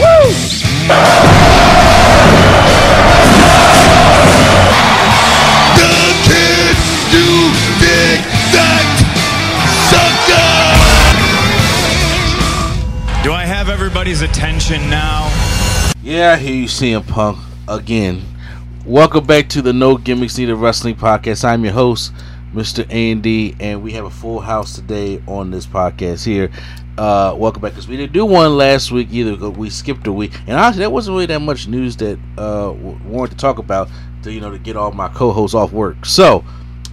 Do I have everybody's attention now? Yeah, I hear you, CM Punk again. Welcome back to the No Gimmicks Needed Wrestling Podcast. I'm your host, Mr. A&D, and we have a full house today on this podcast here. Uh, welcome back because we didn't do one last week either. We skipped a week, and honestly, there wasn't really that much news that uh, w- wanted to talk about to you know to get all my co-hosts off work. So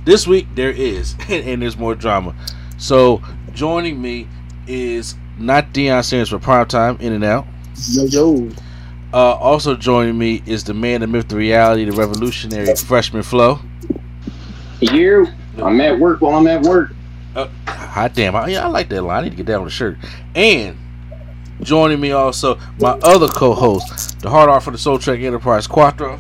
this week there is, and, and there's more drama. So joining me is not Deion Sanders for primetime in and out. Yo, yo. Uh, also joining me is the man, the myth, the reality, the revolutionary freshman flow. You, I'm at work while I'm at work. Uh, hot damn, I, yeah, I like that line. I need to get that on the shirt. And joining me also my other co-host, the hard art for the Soul Trek Enterprise, Quattro.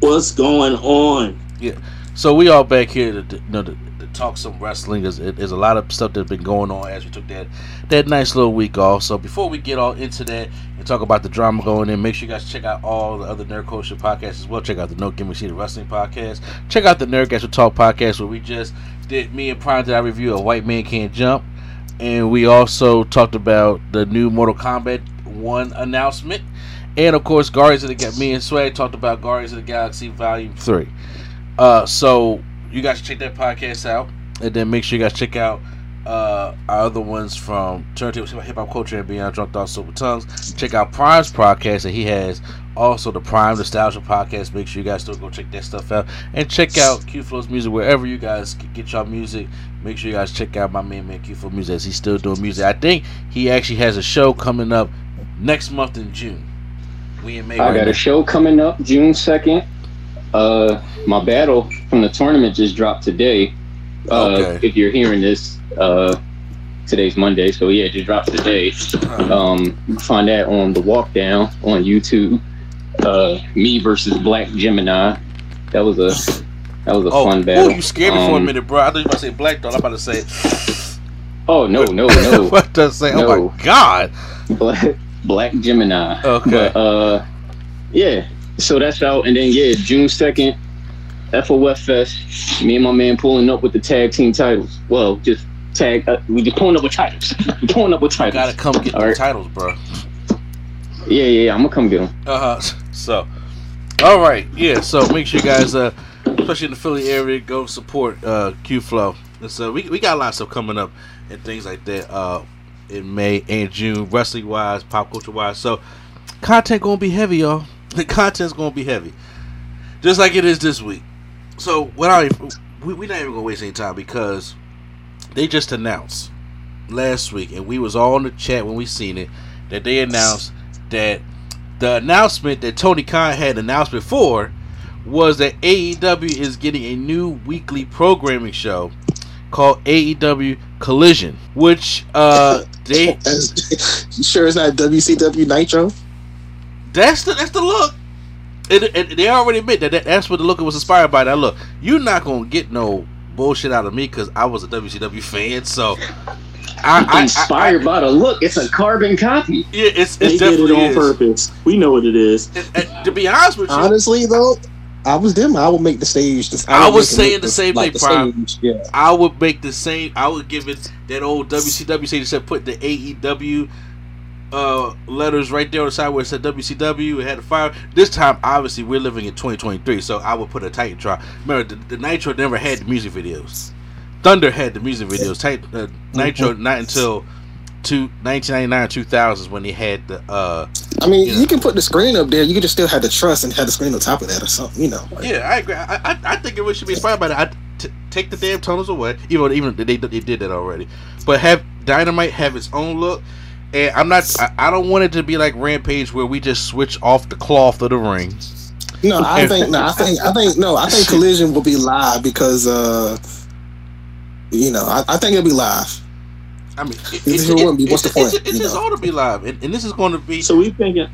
What's going on? Yeah. So we all back here to, to, you know, to, to talk some wrestling. There's, there's a lot of stuff that's been going on as we took that that nice little week off. So before we get all into that and talk about the drama going in, make sure you guys check out all the other Nerd Culture podcasts as well. Check out the No Gimmicks the Wrestling podcast. Check out the Nerdgasm Talk podcast where we just did me and Prime did I review a White Man Can't Jump, and we also talked about the new Mortal Kombat one announcement. And of course, Guardians of the Ga- me and Sway talked about Guardians of the Galaxy Volume Three. Uh, so you guys check that podcast out, and then make sure you guys check out uh, our other ones from Turntable Hip Hop Culture and Beyond Drunk Thoughts Super Tongues. Check out Prime's podcast that he has. Also, the Prime Nostalgia podcast. Make sure you guys still go check that stuff out, and check out Q Flow's music wherever you guys get- get your music. Make sure you guys check out my main man Q Flow music as he's still doing music. I think he actually has a show coming up next month in June. We in May. I right got now. a show coming up June 2nd. Uh, my battle from the tournament just dropped today. Uh, Okay. If you're hearing this, uh, today's Monday, so yeah, it just dropped today. Um, you can find that on the walk down on YouTube. Uh, me versus Black Gemini. That was a that was a Oh, fun ooh, battle. you scared me for a Um, minute, bro. I thought you were about to say Black Dog. I'm about to say. Oh no no no! what does say? Oh my god. Black Black Gemini. Okay. But, uh, yeah. So that's out, and then yeah, June second, FOF Fest. Me and my man pulling up with the tag team titles. Well, just tag. Uh, we just pulling up with titles. We pulling up with You titles. gotta come get the right. titles, bro. Yeah, yeah, yeah. I'm gonna come get them. Uh huh. So, all right, yeah. So make sure you guys, uh, especially in the Philly area, go support uh, Q Flow. So we we got a lot of stuff coming up and things like that uh, in May and June, wrestling wise, pop culture wise. So content gonna be heavy, y'all. The content's gonna be heavy, just like it is this week. So without we we not even gonna waste any time because they just announced last week, and we was all in the chat when we seen it that they announced that the announcement that Tony Khan had announced before was that AEW is getting a new weekly programming show called AEW Collision, which uh they you sure it's not WCW Nitro? that's the that's the look. It, it, they already admit that, that that's what the look was inspired by. That look, you're not gonna get no bullshit out of me because I was a WCW fan. So I, I, Inspired I, by the look. It's a carbon copy. yeah, it's They it's did it definitely on is. purpose. We know what it is. And- and to be honest with you, Honestly, though, I was them. I would make the stage. This, I would was make it look saying the this- same like thing, the Prime. Yeah. I would make the same. I would give it that old WCW say said put the AEW uh, letters right there on the side where it said WCW. It had a fire. This time, obviously, we're living in 2023, so I would put a Titantron. Remember, the, the Nitro never had the music videos. Thunder had the music videos. Tit- uh, Nitro not until two, 1999 2000s when they had the uh I mean, Yeah. you can put the screen up there. You can just still have the trust and have the screen on top of that or something. You know. like- Yeah, I agree. I, I, I think it should be inspired by that. I t- take the damn tunnels away, even even they, they did that already. But have Dynamite have its own look, And I'm not. I, I don't want it to be like Rampage where we just switch off the cloth of the ring. No, I think no, I think I think no, I think Collision will be live because uh you know, I, I think it'll be live. I mean, If it wouldn't be, what's the point, It, it, it just ought to be live, and, and this is going to be. So we thinking.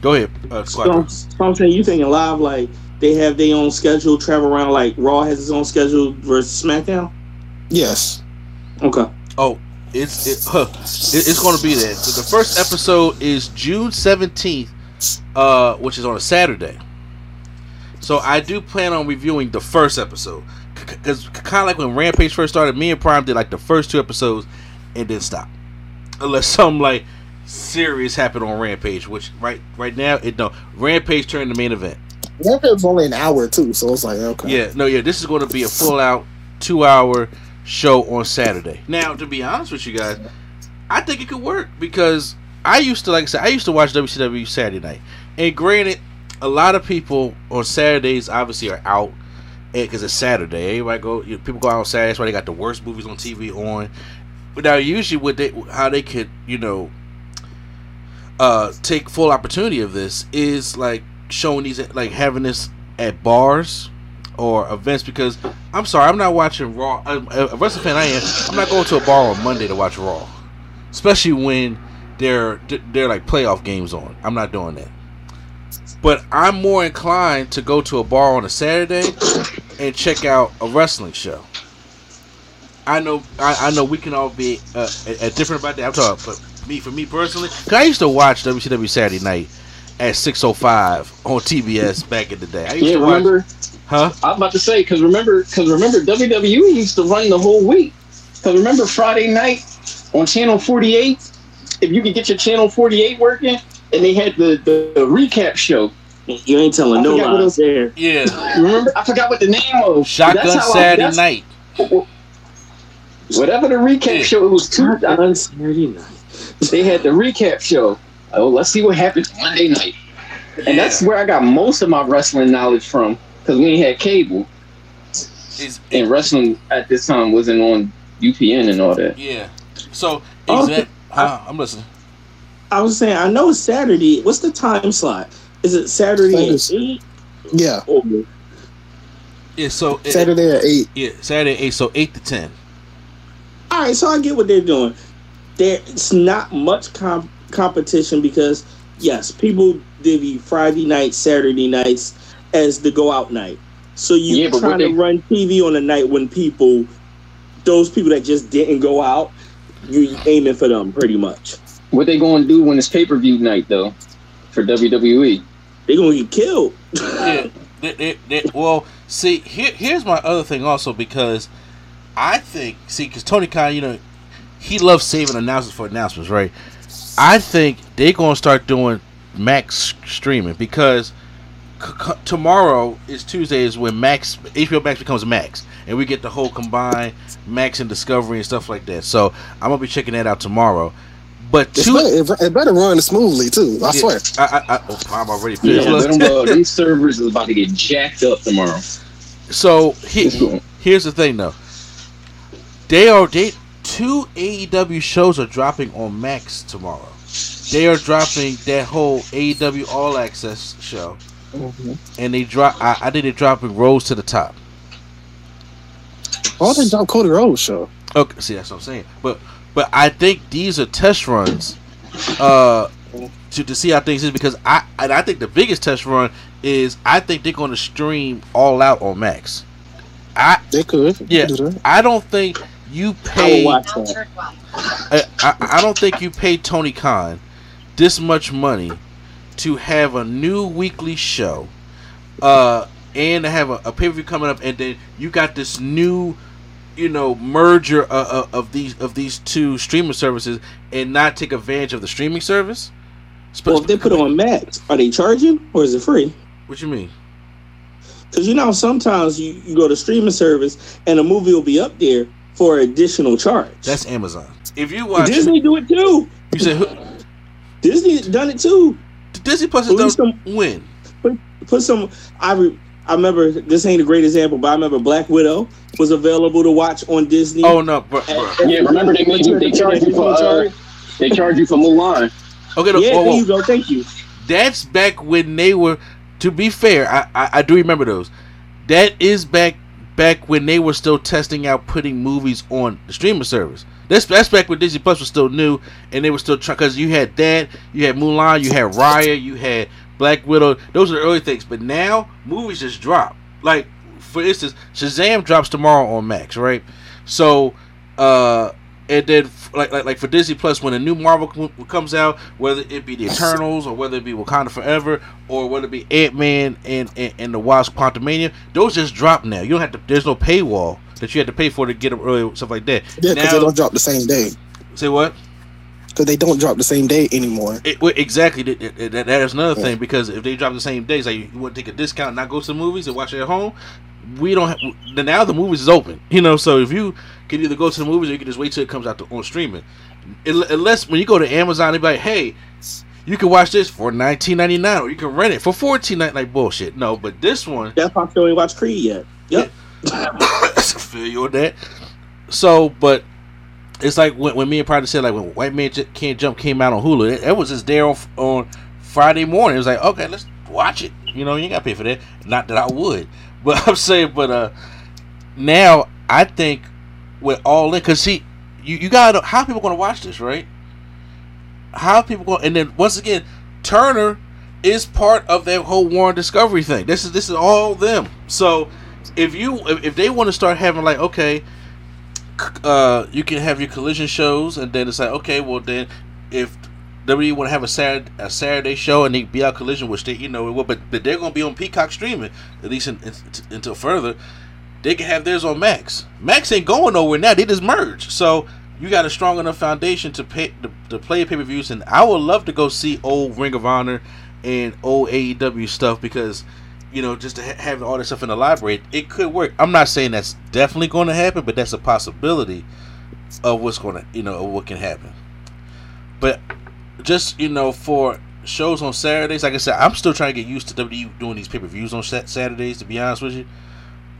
Go ahead, uh, So, so I'm saying you thinking live like they have their own schedule, travel around like Raw has its own schedule versus SmackDown. Yes. Okay. Oh, it's it, huh, it, it's going to be there. So the first episode is June seventeenth, uh, which is on a Saturday. So I do plan on reviewing the first episode because kind of like when Rampage first started, me and Prime did like the first two episodes and then stopped, unless something like serious happened on Rampage, which right right now it no Rampage turned the main event. It's only an hour too, so it's like okay. Yeah, no, yeah, this is going to be a full out two hour show on Saturday. Now, to be honest with you guys, I think it could work because I used to, like I said, I used to watch WCW Saturday night. And granted, a lot of people on Saturdays obviously are out because it's Saturday. Everybody go, you know, people go out on Saturday. That's why they got the worst movies on TV on. But now, usually, what they, how they could, you know, uh, take full opportunity of this is like showing these, like having this at bars or events because I'm sorry, I'm not watching Raw. A wrestling fan I am. I'm not going to a bar on Monday to watch Raw, especially when they're they're like playoff games on. I'm not doing that. But I'm more inclined to go to a bar on a Saturday and check out a wrestling show. I know, I, I know, we can all be uh, at, at different about that. I'm talking, but me for me personally, 'cause I used to watch WCW Saturday Night at 6:05 on TBS back in the day. I used Yeah, to watch, remember? Huh? I was about to say because remember because remember WWE used to run the whole week. Because remember Friday night on Channel 48, if you could get your Channel 48 working, and they had the the, the recap show. You ain't telling I no forgot what lies there. Yeah, Remember? I forgot what the name was. Shotgun That's how I- Saturday that's- Night. Whatever the recap Yeah. show, it was two. On Saturday night. They had the recap show. Oh, let's see what happens Monday night. And that's where I got most of my wrestling knowledge from because we ain't had cable. Is And wrestling at this time wasn't on UPN and all that. yeah. So Oh, exact. Uh, I'm listening. I was saying I know it's Saturday. What's the time slot? Is it Saturday at eight? Yeah. Or, Yeah. So it- Saturday at eight. Yeah, Saturday at eight. So eight to ten. all right, so I get what they're doing. There's not much comp- competition because yes, people divvy Friday nights, Saturday nights as the go out night. So you Yeah, trying to they- run TV on a night when people, those people that just didn't go out, you aiming for them pretty much. What they going to do when it's pay per view night though for? WWE? They're gonna get killed. yeah. They, they, they, well, see, here, here's my other thing also because I think, see, because Tony Khan, you know, he loves saving announcements for announcements, right? I think they're going to start doing Max streaming because c- c- tomorrow is Tuesday is when Max HBO Max becomes Max, and we get the whole combined Max and Discovery and stuff like that. So I'm gonna be checking that out tomorrow. But two, it, it better run smoothly too. I Yeah, swear. I, I, I, oh, I'm already Yeah, finished. let them, uh, them servers is about to get jacked up tomorrow. So he, here's the thing, though. They are they two AEW shows are dropping on Max tomorrow. They are dropping that whole AEW All Access show, and they drop. I, I think they're dropping Rhodes to the top. Why they drop Cody Rhodes show? Okay, see that's what I'm saying. But but I think these are test runs, uh, to to see how things is because I and I think the biggest test run is I think they're going to stream all out on Max. I They could. Yeah. do. I don't think you pay. I, I, I don't think you pay Tony Khan this much money to have a new weekly show, uh, and to have a, a pay per view coming up, and then you got this new, you know, merger of, of, of these of these two streaming services, and not take advantage of the streaming service. Well, if they put it on Max, are they charging or is it free? what you mean? Because you know sometimes you, you go to streaming service and a movie will be up there for additional charge. That's Amazon. If you watch, Disney do it too. you said who, Disney done it too. Disney Plus At is least done when? Put some. I re, I remember this ain't a great example, but I remember Black Widow was available to watch on Disney. Oh no, bro, bro. Yeah, remember they made you they charged you for uh, They charge you for Mulan. Okay, no, Yeah, whoa, there you go. Thank you. that's back when they were. To be fair, I, I I do remember those. That is back back when they were still testing out putting movies on the streaming service. That's that's back when Disney Plus was still new, and they were still trying because you had that, you had Mulan, you had Raya, you had Black Widow. Those are the early things. But now movies just drop. Like for instance, Shazam drops tomorrow on Max, right? So, uh, and then like like, like for Disney Plus, when a new Marvel com- comes out, whether it be the Eternals or whether it be Wakanda Forever or whether it be Ant Man and, and and the Wasp Quantumania, those just drop now. You don't have to. There's no paywall that you had to pay for to get them early, stuff like that. Yeah, because they don't drop the same day. say what? Because they don't drop the same day anymore. It, well, exactly. That, that, that- that is another thing because if they drop the same days, like you want to take a discount, and not go to the movies and watch it at home. We don't. Have, now the movies is open, you know. So if you can either go to the movies or you can just wait till it comes out to, on streaming. Unless when you go to Amazon, they be like, hey, you can watch this for nineteen ninety nine, or you can rent it for fourteen ninety nine. Like bullshit. No, but this one, That's why I still ain't watched Creed yet. Yep. feel you on that. So, but it's like when, when me and Pride said like when White Man J- Can't Jump came out on Hulu, it, it was just there on, on Friday morning. It was like okay, let's watch it. You know, you ain't got to pay for that. Not that I would, but I'm saying, but uh, now I think with all in, cause see, you you gotta how people gonna watch this, right? How people going? to and then once again, Turner is part of that whole Warner Discovery thing. This is this is all them. So if you if, they want to start having like okay, uh, you can have your collision shows, and then it's like okay, well then if WWE want to have a Saturday a Saturday show and they be out collision, which they you know it will, but but they're gonna be on Peacock streaming at least in, in, until further. They can have theirs on Max. Max ain't going nowhere now. They just merged, so you got a strong enough foundation to pay to, to play pay per views. And I would love to go see old Ring of Honor and old AEW stuff because you know just to ha- have all this stuff in the library, it could work. I'm not saying that's definitely going to happen, but that's a possibility of what's going to you know what can happen. But just you know for shows on Saturdays, like I said, I'm still trying to get used to WWE doing these pay per views on Sat- Saturdays. To be honest with you,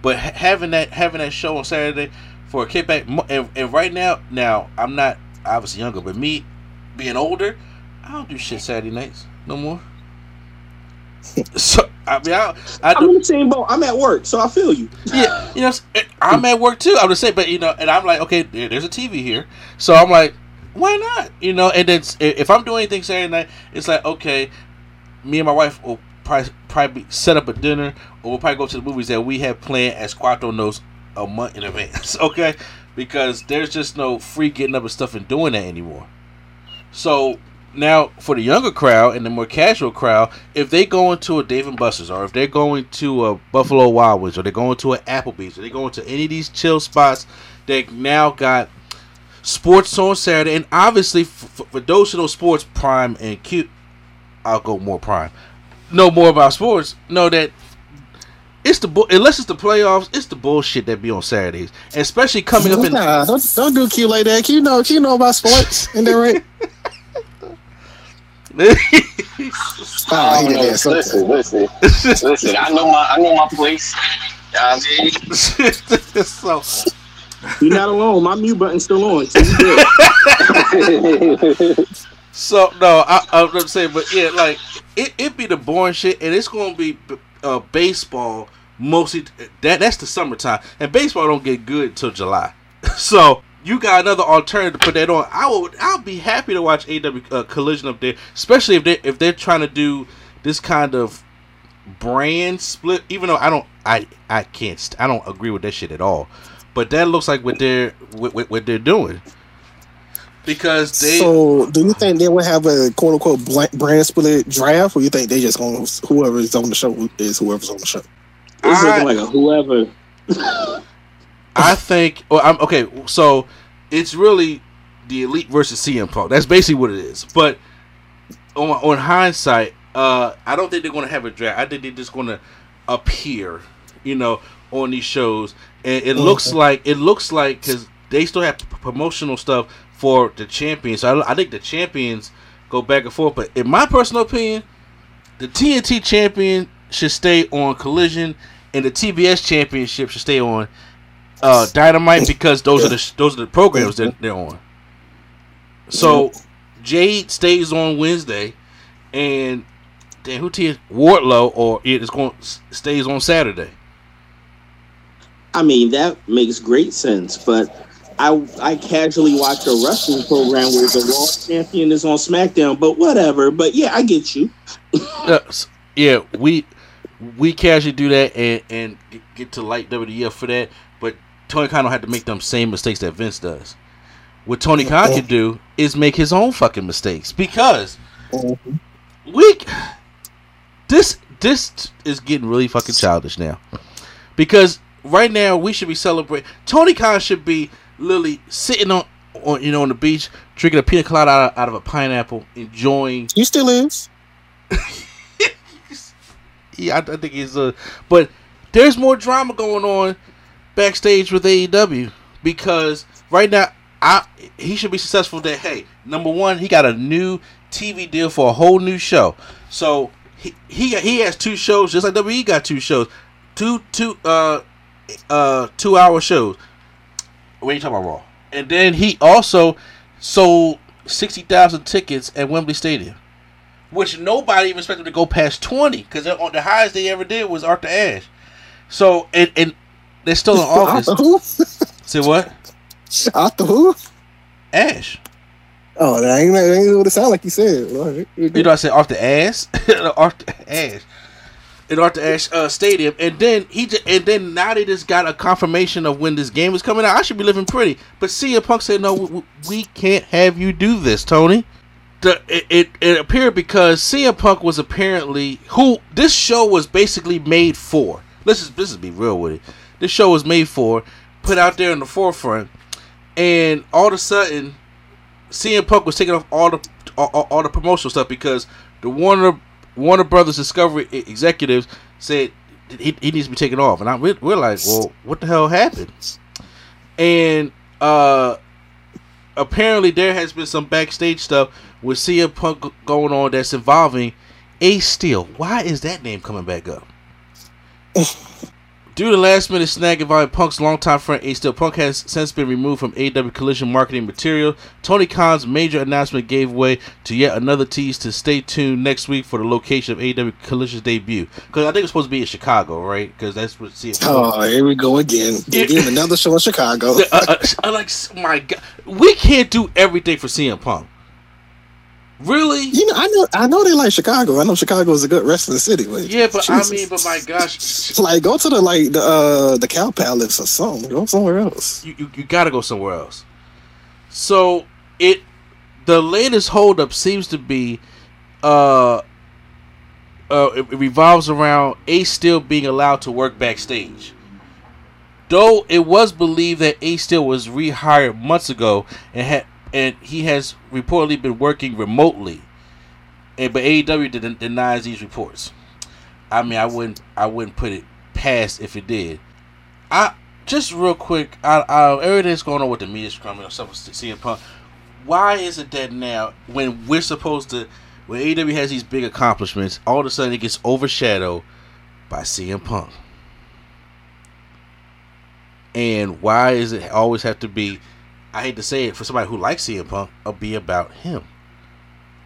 but ha- having that having that show on Saturday for a kickback, and, and right now, now I'm not obviously younger, but me being older, I don't do shit Saturday nights no more. So I mean, I, I I'm do, in the same boat. I'm at work, so I feel you. yeah, you know, eh, I'm at work too. I'm just saying, but you know, and I'm like, okay, there's a TV here, so I'm like, why not? You know, and then eh, if I'm doing anything Saturday night, it's like, okay, me and my wife will probably, probably set up a dinner, or we'll probably go to the movies that we have planned as Quattro knows a month in advance, okay? Because there's just no free getting up and stuff and doing that anymore. So now for the younger crowd and the more casual crowd, if they go into a Dave and Buster's or if they're going to a Buffalo Wild Wings or they're going to an Applebee's or they're going to any of these chill spots, they now got sports on Saturday and obviously for, for those who know sports prime and cute, I'll go more prime. Know more about sports. Know that it's the bu- unless it's the playoffs, it's the bullshit that be on Saturdays, especially coming up in. Nah, don't, don't do Q like that. Q know, Q know about sports. Ain't that right? Oh, I he did know. that. Listen, listen, listen. I know my, I know my place. I mean, so You're not alone. My mute button's still on. So you good. So no, I, I was gonna but yeah, like it, it be the boring shit, and it's gonna be uh, baseball mostly. That that's the summertime, and baseball don't get good till July. so you got another alternative to put that on. I would, I'll be happy to watch AW uh, Collision up there, especially if they if they're trying to do this kind of brand split. Even though I don't, I I can't, st- I don't agree with that shit at all. But that looks like what they're what, what, what they're doing. Because they so, do you think they will have a quote unquote blank brand split draft, or you think they just going to whoever is on the show is whoever's on the show? It's I- looking like a whoever. I think. Well, I'm okay. So it's really the elite versus CM Punk. That's basically what it is. But on on hindsight, uh, I don't think they're going to have a draft. I think they're just going to appear, you know, on these shows. And it looks like it looks like because they still have p- promotional stuff for the champions. So I, I think the champions go back and forth. But in my personal opinion, the TNT champion should stay on Collision, and the TBS championship should stay on uh, Dynamite because those are the those are the programs that they're on. So Jade stays on Wednesday, and then who tears Wardlow or it is going stays on Saturday. I mean, that makes great sense, but I I casually watch a wrestling program where the Raw champion is on SmackDown, but whatever. But yeah, I get you. Uh, yeah, we we casually do that and and get- to light WWF for that, Tony Khan don't have to make them same mistakes that Vince does. What Tony Khan can do is make his own fucking mistakes because we this this is getting really fucking childish now because right now we should be celebrating. Tony Khan should be literally sitting on, on you know on the beach drinking a pina colada out of, out of a pineapple, enjoying. He still is. Yeah, I, I think he's uh but there's more drama going on backstage with AEW because right now I he should be successful that hey, number one, he got a new TV deal for a whole new show. So he he, he has two shows just like WWE got two shows. Two two uh uh two hour shows. What are you talking about Raw? And then he also sold sixty thousand tickets at Wembley Stadium which nobody even expected to go past 20 because the highest they ever did was Arthur Ashe. So, and, and they're still in August. Arthur who? Say what? Arthur who? Ash. Oh, that ain't, that ain't what it sound like you said. Lord, You know, I said Arthur Ashe. Arthur Ashe. In Arthur Ashe uh, Stadium, and then he j- and then now they just got a confirmation of when this game is coming out. I should be living pretty, but CM Punk said, "No, we, we can't have you do this, Tony." The, it, it it appeared because CM Punk was apparently who this show was basically made for. Let's just let's just be real with it. This show was made for, put out there in the forefront, and all of a sudden, CM Punk was taking off all the all, all- the promotional stuff because the Warner Warner Brothers Discovery executives said he, he needs to be taken off, and I we're like, well, what the hell happened? And uh, apparently there has been some backstage stuff with CM Punk going on that's involving Ace Steel. Why is that name coming back up? Due to last minute snag involving Punk's longtime friend Ace Steel, Punk has since been removed from AW Collision marketing material. Tony Khan's major announcement gave way to yet another tease to stay tuned next week for the location of AW Collision's debut. Because I think it's supposed to be in Chicago, right? Because that's what CM Punk. Oh, here we go again. Again, another show in Chicago. uh, uh, uh, like, my God, we can't do everything for CM Punk. Really? You know, I know, I know they like Chicago. I know Chicago is a good wrestling city. But Yeah, but I mean, but my gosh, like go to the like the uh the Cow Palace or something. Go somewhere else. you, you, you gotta go somewhere else. So it the latest holdup seems to be uh uh it, it revolves around Ace still being allowed to work backstage. Though it was believed that Ace Steel was rehired months ago and had and he has reportedly been working remotely. And but AEW den- denies these reports. I mean, I wouldn't I wouldn't put it past if it did. I just real quick, I, I, everything's going on with the media scrum and stuff with CM Punk. Why is it that now, when we're supposed to, when AEW has these big accomplishments, all of a sudden it gets overshadowed by CM Punk? And why is it always have to be? I hate to say it for somebody who likes CM Punk, or be about him.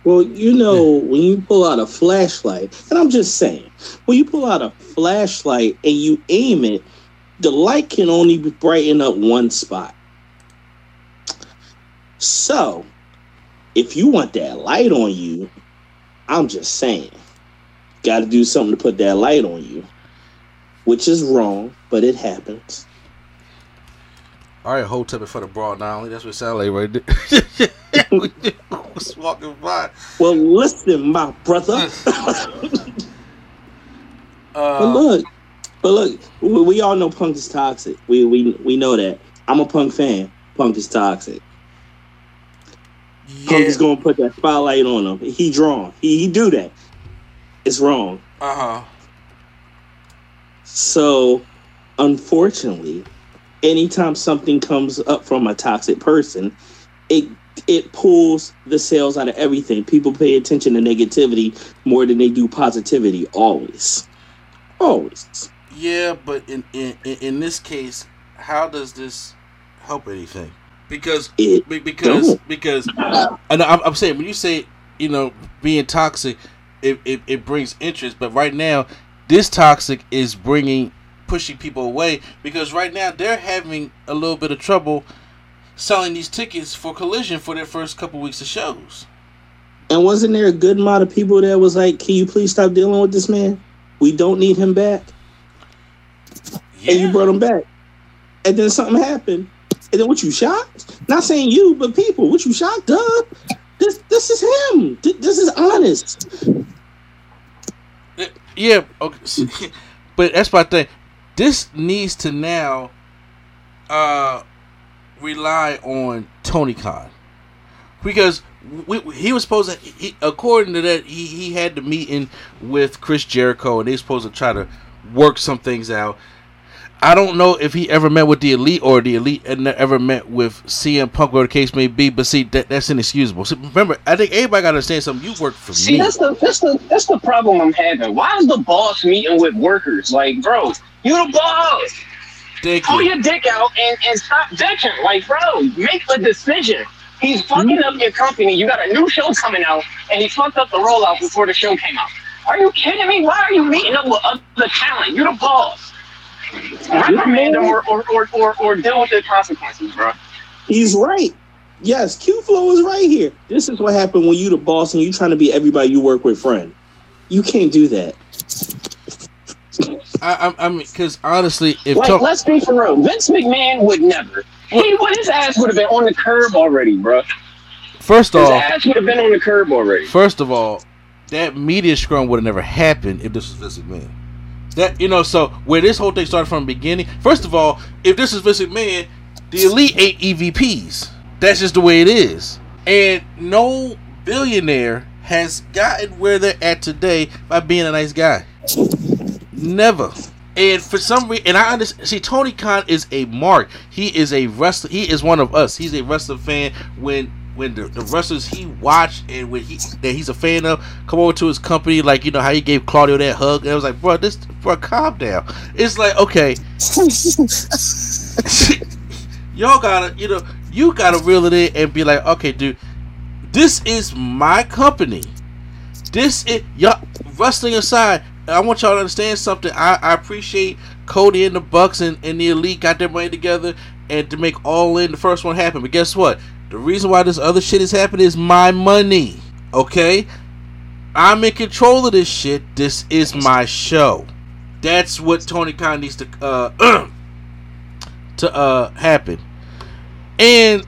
Well, you know, when you pull out a flashlight, and I'm just saying, when you pull out a flashlight and you aim it, the light can only brighten up one spot. So, if you want that light on you, I'm just saying, got to do something to put that light on you, which is wrong, but it happens. All right, hold up for the broad now. Only that's what it sounds like right there. was walking by. Well, listen, my brother. But Uh, look, but look, we, we all know Punk is toxic. We we we know that. I'm a Punk fan. Punk is toxic. Punk is gonna put that spotlight on him. He drawn. He, he do that. It's wrong. Uh huh. So, unfortunately, anytime something comes up from a toxic person, it it pulls the sales out of everything. People pay attention to negativity more than they do positivity. Always, always. Yeah, but in, in in this case, how does this help anything? because It because don't. because and I'm, I'm saying when you say you know being toxic, it, it it brings interest. But right now, this toxic is bringing pushing people away because right now they're having a little bit of trouble selling these tickets for collision for their first couple weeks of shows. And wasn't there a good amount of people that was like, "Can you please stop dealing with this man? We don't need him back." And you brought him back, and then something happened, and then what? You shocked? Not saying you, but people. What you shocked? Duh. This this is him. Th- This is honest. Uh, yeah, okay. but that's my thing. This needs to now uh rely on Tony Khan because we, he was supposed to. He, according to that, he he had the meeting with Chris Jericho, and they were supposed to try to work some things out. I don't know if he ever met with the elite or the elite and ever met with CM Punk, whatever the case may be. But see, that, that's inexcusable. So remember, I think everybody got to understand something. You work for See, me. that's the that's the that's the problem I'm having. Why is the boss meeting with workers? Like, bro, you the boss. Thank Pull you. your dick out and, and stop bitching. Like, bro, make a decision. He's fucking up your company. You got a new show coming out, and he fucked up the rollout before the show came out. Are you kidding me? Why are you meeting up with other talent? You're the boss. Reprimand him or, or, or, or, or deal with the consequences, bro. He's right. Yes, Q Flow is right here. This is what happened when you the boss and you trying to be everybody you work with friend. You can't do that. I, I, I mean, because honestly, if Like, Tony- let's be for real. Vince McMahon would never. He would his ass would have been on the curb already, bro. first off, His off, ass would have been on the curb already. First of all, that media scrum would have never happened if this was Vince McMahon. That you know, so where this whole thing started from the beginning. First of all, if this is Vince McMahon, the elite ain't EVPs. That's just the way it is. And no billionaire has gotten where they're at today by being a nice guy. Never. And for some reason, and I understand. See, Tony Khan is a mark. He is a wrestler. He is one of us. He's a wrestler fan. When when the, the wrestlers he watched and when he that he's a fan of come over to his company, like you know how he gave Claudio that hug, and I was like, bro, this, bro, calm down. It's like okay, y'all gotta, you know, you gotta reel it in and be like, okay, dude, this is my company. This is y'all wrestling aside. I want y'all to understand something. I, I appreciate Cody and the Bucks and, and the Elite got their money together and to make all in the first one happen. But guess what? The reason why this other shit is happening is my money. Okay? I'm in control of this shit. This is my show. That's what Tony Khan needs to uh to uh happen. And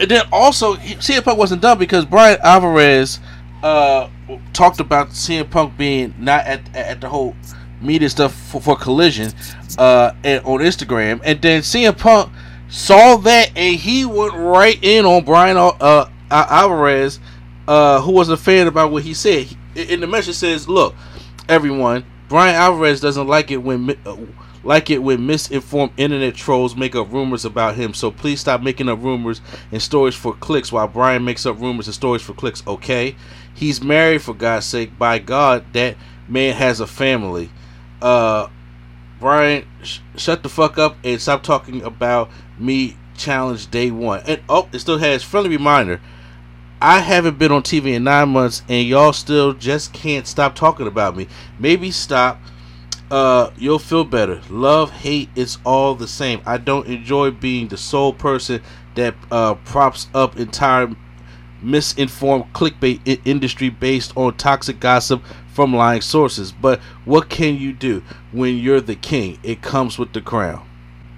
and then also CM Punk wasn't done because Bryan Alvarez uh talked about CM Punk being not at at the whole media stuff for, for collision uh and on Instagram and then CM Punk saw that and he went right in on Bryan uh Alvarez uh who was a fan about what he said in the message says look everyone Bryan Alvarez doesn't like it when uh, like it when misinformed internet trolls make up rumors about him. So please stop making up rumors and stories for clicks while Bryan makes up rumors and stories for clicks. Okay, he's married for God's sake. By God, that man has a family. Uh, Bryan, sh- shut the fuck up and stop talking about me. Challenge day one. And oh, it still has friendly reminder. I haven't been on TV in nine months, and y'all still just can't stop talking about me. Maybe stop. Uh, you'll feel better. Love, hate, it's all the same. I don't enjoy being the sole person that uh, props up entire misinformed clickbait industry based on toxic gossip from lying sources. But what can you do when you're the king? It comes with the crown.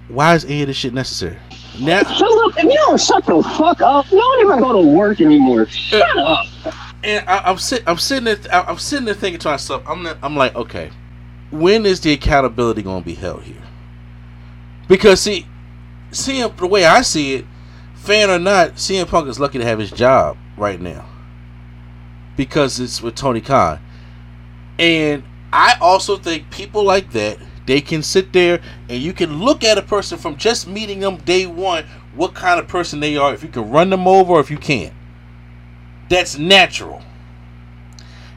Why is any of this shit necessary? Now, Philip, if you don't shut the fuck up, you don't even go to work anymore. Shut up. and I, I'm sitting, I'm sitting there, I'm sitting there thinking to myself, I'm, not, I'm like, okay, when is the accountability going to be held here? Because see, seeing the way I see it, fan or not, CM Punk is lucky to have his job right now because it's with Tony Khan, and I also think people like that they can sit there and you can look at a person from just meeting them day one, what kind of person they are, if you can run them over or if you can't. That's natural.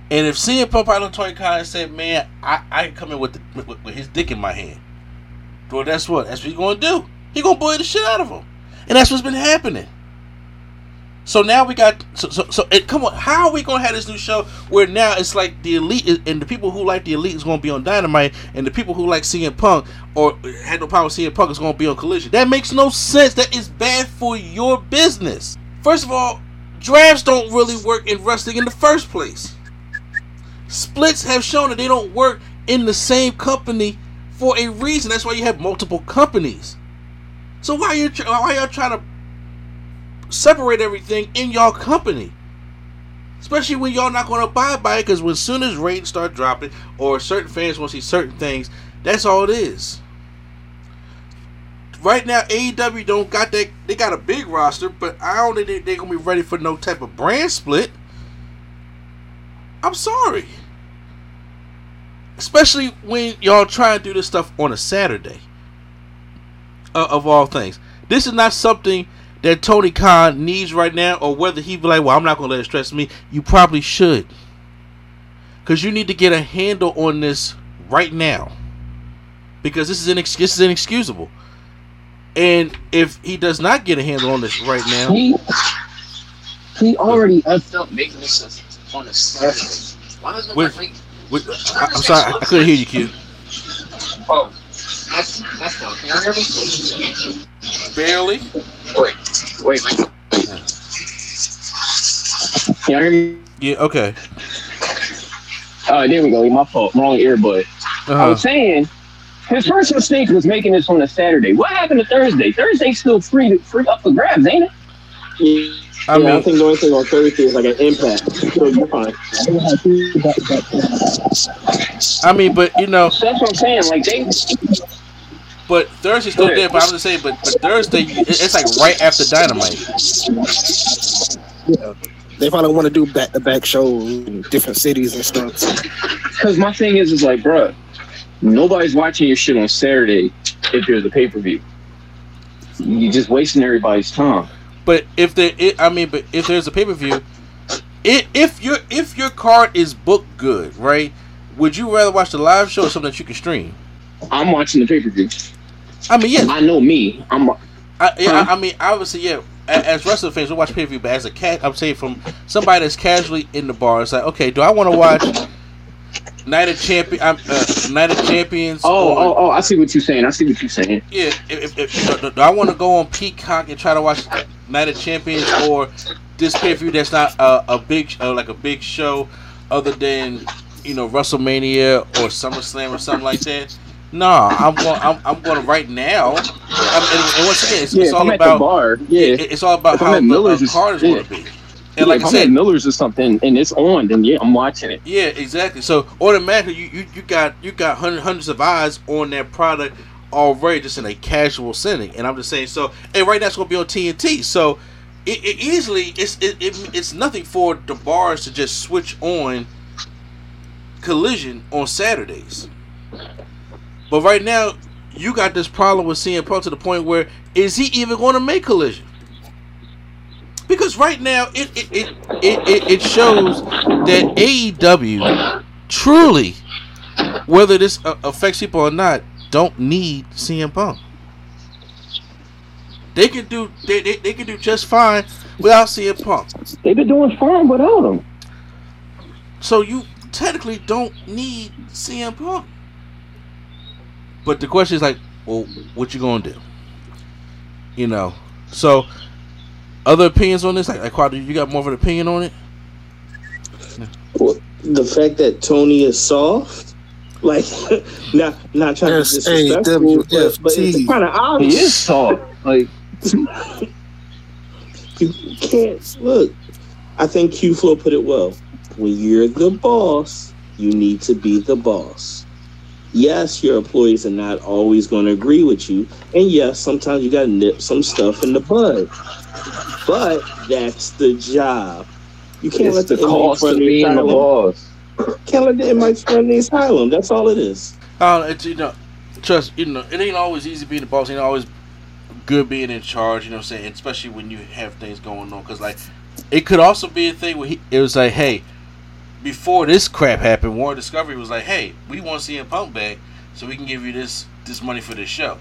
And if CM Punk out on Tony Khan and said, "Man, I I can come in with, the, with with his dick in my hand," well, that's what that's what he's gonna do. He's gonna bully the shit out of him. And that's what's been happening. So now we got so so, so it, come on. How are we gonna have this new show where now it's like the elite and the people who like the elite is gonna be on Dynamite, and the people who like CM Punk or had no with CM Punk is gonna be on Collision? That makes no sense. That is bad for your business. First of all, drafts don't really work in wrestling in the first place. Splits have shown that they don't work in the same company for a reason. That's why you have multiple companies. So why you why y'all trying to separate everything in y'all company? Especially when y'all not going to abide by it, because when soon as ratings start dropping or certain fans want to see certain things, that's all it is. Right now, AEW don't got that. They got a big roster, but I don't think they, they're gonna be ready for no type of brand split. I'm sorry. Especially when y'all try to do this stuff on a Saturday. Uh, of all things. This is not something that Tony Khan needs right now, or whether he be like, well, I'm not going to let it stress me. You probably should. Because you need to get a handle on this right now. Because this is, inex- this is inexcusable. And if he does not get a handle on this right now, He he already effed up making this on a Saturday. Why does nobody make with, I, I'm sorry, I couldn't hear you, Q. Oh, that's that's not. Can you hear me? Barely. Wait, wait, wait. Can you hear me? Yeah, okay. Uh, there we go. My fault. Wrong earbud. I Uh-huh. was saying, his first mistake was making this on a Saturday. What happened to Thursday? Thursday's still free, to free up for grabs, ain't it? Yeah, I yeah, I think the only thing on Thursday is like an impact. So you're fine. I mean, but you know, that's what I'm saying. Like they, but Thursday's still there. But I'm just saying, but, but Thursday, it's like right after Dynamite. Yeah. They probably want to do back to back shows in different cities and stuff. because my thing is, is like, bruh, nobody's watching your shit on Saturday if there's a pay per view. You're just wasting everybody's time. But if there, it, I mean, but if there's a pay per view, if if your if your card is booked good, right? Would you rather watch the live show or something that you can stream? I'm watching the pay per view. I mean, yeah, I know me. I'm. I, yeah, I, I mean, obviously, yeah. As wrestling fans, we watch pay per view, but as a cat, I'm saying from somebody that's casually in the bar, it's like, okay, do I want to watch Night of Champion, uh, Night of Champions? Oh, or- oh, oh! I see what you're saying. I see what you're saying. Yeah, if, if, if, do, do I want to go on Peacock and try to watch Night of Champions or this pay per view that's not a, a big uh, like a big show other than you know WrestleMania or SummerSlam or something like that? Nah, I'm going. I'm, I'm going right now. I'm, and, and once again, it's, Yeah, it's all I'm at about the bar. Yeah, it- it's all about If how the Miller's, uh, card is yeah. going to be. Yeah, like if I I'm at Miller's or something and it's on, then yeah, I'm watching it. yeah, exactly. So automatically, you, you, you got you got hundreds hundreds of eyes on that product already, just in a casual setting. And I'm just saying, so and right now it's gonna be on TNT. So it, it easily it's it, it, it's nothing for the bars to just switch on Collision on Saturdays. But right now, you got this problem with CM Punk to the point where is he even going to make Collision? Because right now it it, it, it, it, it shows that AEW truly, whether this uh, affects people or not, don't need CM Punk. They can do they, they, they can do just fine without CM Punk. They've been doing fine without him. So you technically don't need CM Punk. But the question is like, well, what you gonna do? You know. So other opinions on this? Like, like Quad, you got more of an opinion on it? The fact that Tony is soft, like not not trying to be disrespectful, but, but it's kind of He is soft. Like You can't look. I think Q Flow put it well. When you're the boss, you need to be the boss. Yes, your employees are not always going to agree with you, and yes, sometimes you got to nip some stuff in the bud. But that's the job. You can't let it's the the, cost of run the being the asylum. boss. Can't let the inmates run the asylum. That's all it is. Uh, it's you know, trust you know, it ain't always easy being the boss. It ain't always good being in charge. You know, what I'm saying, especially when you have things going on. Cause like, it could also be a thing where he, it was like, hey, before this crap happened, Warner Discovery was like, hey, we want CM Punk back, so we can give you this this money for this show.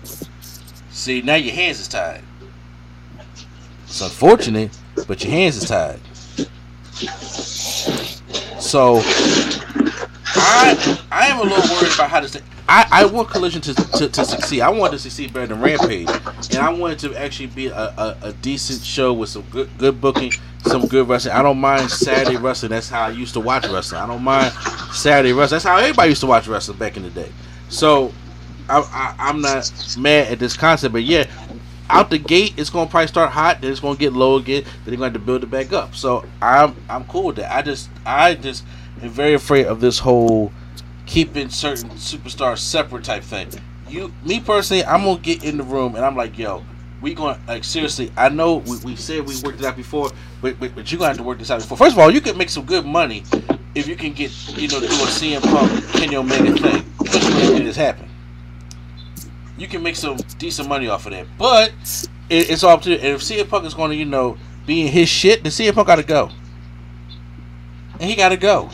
See, now your hands is tied. It's unfortunate, but your hands is tied. So I I am a little worried about how this. I, I want Collision to, to, to succeed. I want to succeed better than Rampage, and I want it to actually be a, a, a decent show with some good good booking, some good wrestling. I don't mind Saturday wrestling. That's how I used to watch wrestling. I don't mind Saturday wrestling. That's how everybody used to watch wrestling back in the day. So I, I, I'm not mad at this concept, but yeah, out the gate, it's gonna probably start hot, then it's gonna get low again, then they're going to have to build it back up. So I'm I'm cool with that. I just I just am very afraid of this whole keeping certain superstars separate type thing. You, me personally, I'm gonna get in the room and I'm like, yo, we going like seriously. I know we, we said we worked it out before, but, but but you gonna have to work this out before. First of all, you can make some good money if you can get you know do a CM Punk Kenny Omega thing, it has happened you can make some decent money off of that. But it, it's all up to you. And if CM Punk is going to, you know, be in his shit, then CM Punk got to go. And he got to go.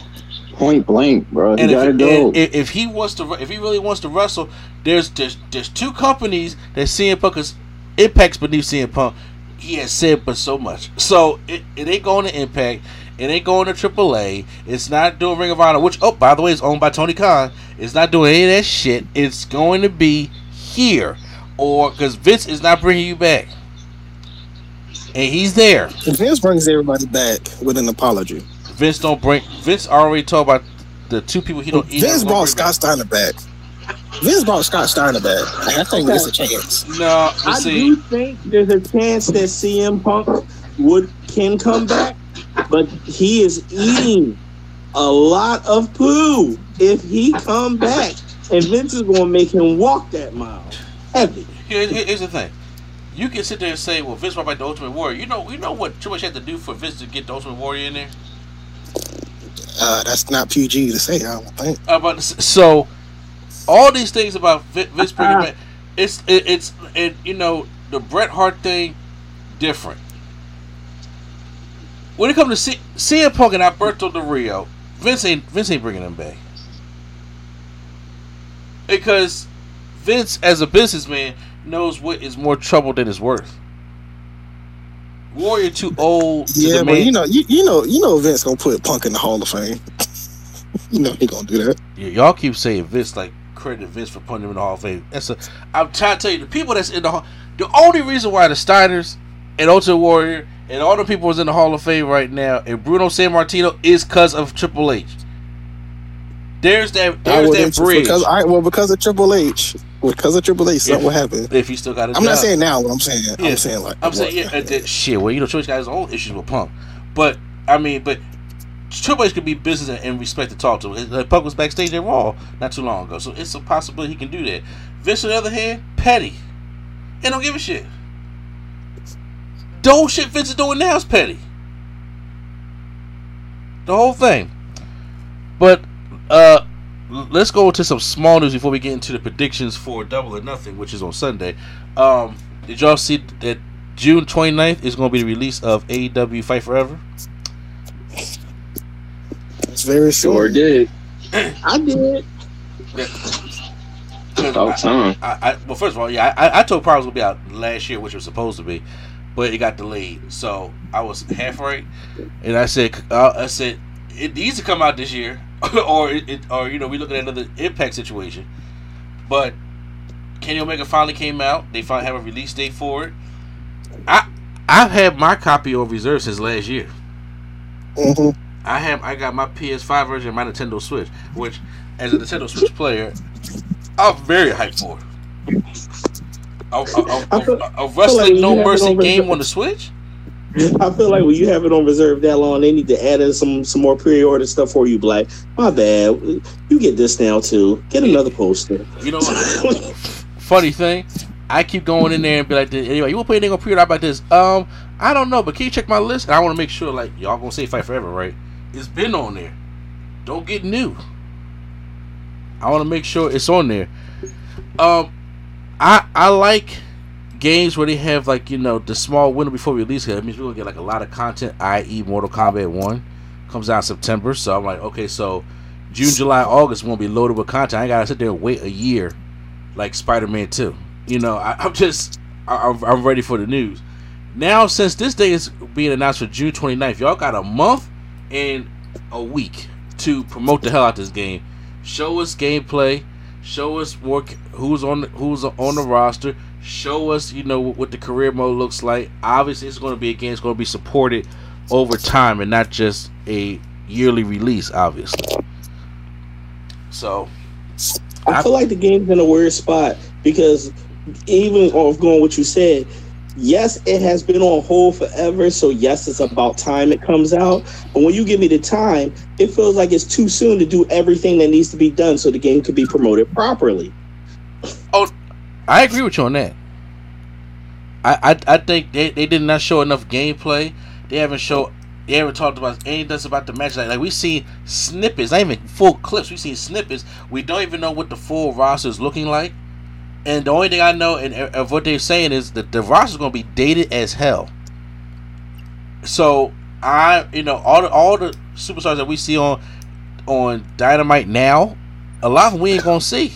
Point blank, bro. He And gotta if, go. and if if he wants to, if he really wants to wrestle, there's there's, there's two companies that CM Punk is impacts beneath CM Punk. He has said but so much. So it, it ain't going to Impact. It ain't going to AAA. It's not doing Ring of Honor, which oh by the way is owned by Tony Khan. It's not doing any of that shit. It's going to be here, or because Vince is not bringing you back, and he's there. Vince brings everybody back with an apology. Vince don't bring. Vince already talked about the two people he don't. he Vince don't brought Scott Steiner back. Vince brought Scott Steiner back. I think there's a chance. No, I see, do think there's a chance that CM Punk would can come back, but he is eating a lot of poo if he come back, and Vince is going to make him walk that mile heavy. Here- here- here's the thing. You can sit there and say, "Well, Vince brought back the Ultimate Warrior." You know, you know what Triple H had to do for Vince to get the Ultimate Warrior in there. Uh, that's not PG to say. I don't think. Uh, but so, all these things about Vince bringing back, it's it, it's it, you know the Bret Hart thing, different. When it comes to C- CM Punk and Alberto Del Rio, Vince ain't Vince ain't bringing them back because Vince, as a businessman, knows what is more trouble than it's worth. Warrior too old to Yeah, but you know, you, you know, you know, Vince gonna put Punk in the Hall of Fame. you know he gonna do that. Yeah, y'all keep saying Vince like credit Vince for putting him in the Hall of Fame. That's a. I'm trying to tell you the people that's in the Hall. The only reason why the Steiners and Ultimate Warrior and all the people that's in the Hall of Fame right now and Bruno Sammartino is because of Triple H. There's that. There's that bridge. because I well because of Triple H, because of Triple H, something will happen. if he still got i'm not saying now. What I'm saying, Yeah. I'm saying like I'm saying yeah, uh, that- shit. Well, you know, Triple H got his own issues with Punk, but I mean, but Triple H could be business and- and respect to talk to. Uh, Punk was backstage at Raw not too long ago, so it's a possibility he can do that. Vince, on the other hand, petty, and don't give a shit. The whole shit Vince is doing now is petty. The whole thing. But uh let's go to some small news before we get into the predictions for Double or Nothing, which is on Sunday. Um, did y'all see that June 29th is going to be the release of AEW Fight Forever? it's very Sure did. I did. About time. I, I, well, first of all, yeah, I, I told Power was gonna be out last year, which was supposed to be, but it got delayed. So I was half right, and I said, uh, I said it needs to come out this year, or it, it, or you know, we look at another Impact situation. But Kenny Omega finally came out. They finally have a release date for it. I I've had my copy on reserve since last year. hmm I have I got my PS5 version and my Nintendo Switch, which as a Nintendo Switch player, I'm very hyped for. A, a, a, a, a wrestling no mercy game on the Switch. I feel like when you have it on reserve that long, they need to add in some some more pre-order stuff for you. Black, my bad. You get this now too. Get another poster. You know, what? funny thing, I keep going in there and be like, anyway, you want to put anything on pre-order about this? Um, I don't know, but can you check my list? And I want to make sure, like, y'all gonna say Fight Forever, right? It's been on there. Don't get new. I want to make sure it's on there. Um, I I like games where they have like you know the small window before release. That means we're gonna get like a lot of content. I.e., Mortal Kombat One comes out September, so I'm like, okay, so June, July, August won't be loaded with content. I gotta sit there and wait a year like Spider Man Two. You know, I, I'm just I, I'm ready for the news. now since this day is being announced for June 29th, y'all got a month and a week to promote the hell out this game. Show us gameplay, show us work who's on who's on the roster, show us you know what the career mode looks like. Obviously, it's going to be a game that's going to be supported over time and not just a yearly release. Obviously, so I feel like the game's in a weird spot because even off going what you said, yes, it has been on hold forever. So yes, it's about time it comes out. But when you give me the time, it feels like it's too soon to do everything that needs to be done so the game could be promoted properly. I agree with you on that. I I, I think they, they did not show enough gameplay. They haven't shown they haven't talked about anything about the match. Like, like we seen snippets, not even full clips. We seen snippets. We don't even know what the full roster is looking like. And the only thing I know and of what they're saying is that the roster is going to be dated as hell. So I, you know, all the all the superstars that we see on on Dynamite now, a lot of them we ain't gonna see.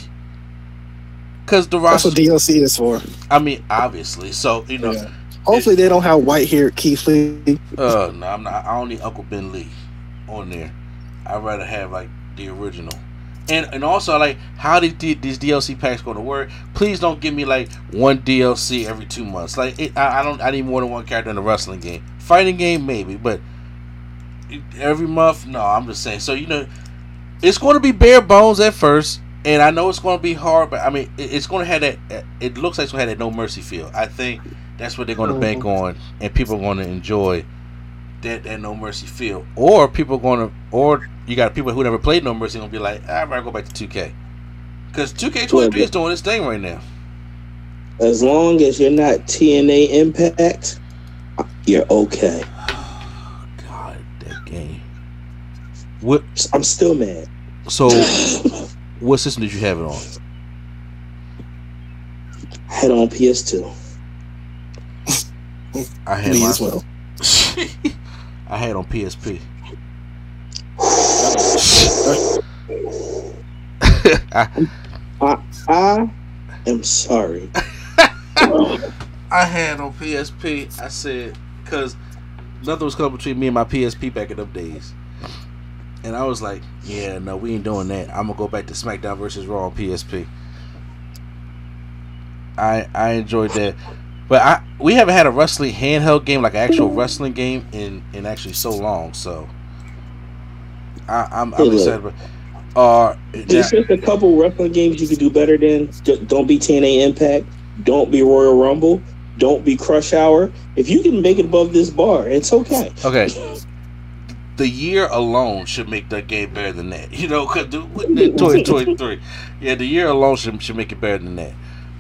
Cause the That's what DLC is for. I mean, obviously. So you know, Yeah. Hopefully they don't have white haired Keith Lee. uh, no, I'm not. I don't need Uncle Ben Lee on there. I'd rather have like the original. And and also like how these D- these DLC packs going to work? Please don't give me like one DLC every two months. Like it, I, I don't. I need more than one character in a wrestling game. Fighting game maybe, but every month, no. I'm just saying. So you know, it's going to be bare bones at first, and I know it's going to be hard. But I mean, it's going to have that. It looks like it's going to have that no mercy feel. I think that's what they're going to bank on, and people are going to enjoy that that no mercy feel. Or people are going to, or you got people who never played no mercy going to be like, "Ah, I'd rather go back to 2K, because 2K23 is doing its thing right now. As long as you're not TNA Impact, you're okay. God, that game. What? I'm still mad. So, what system did you have it on? I had on PS2. I had Me as well. I had on PSP. I, I, I am sorry. I had on PSP. I said because nothing was coming between me and my PSP back in them days, and I was like, "Yeah, no, we ain't doing that. I'm gonna go back to SmackDown versus Raw on PSP." I I enjoyed that, but I we haven't had a wrestling handheld game like an actual wrestling game in in actually so long. So I, I'm I'm excited. But, uh, There's just a couple wrestling games you could do better than. Don't be TNA Impact. Don't be Royal Rumble. Don't be Crush Hour. If you can make it above this bar, it's okay. Okay. The year alone should make that game better than that. You know, cause the, 2023. Yeah, the year alone should, should make it better than that.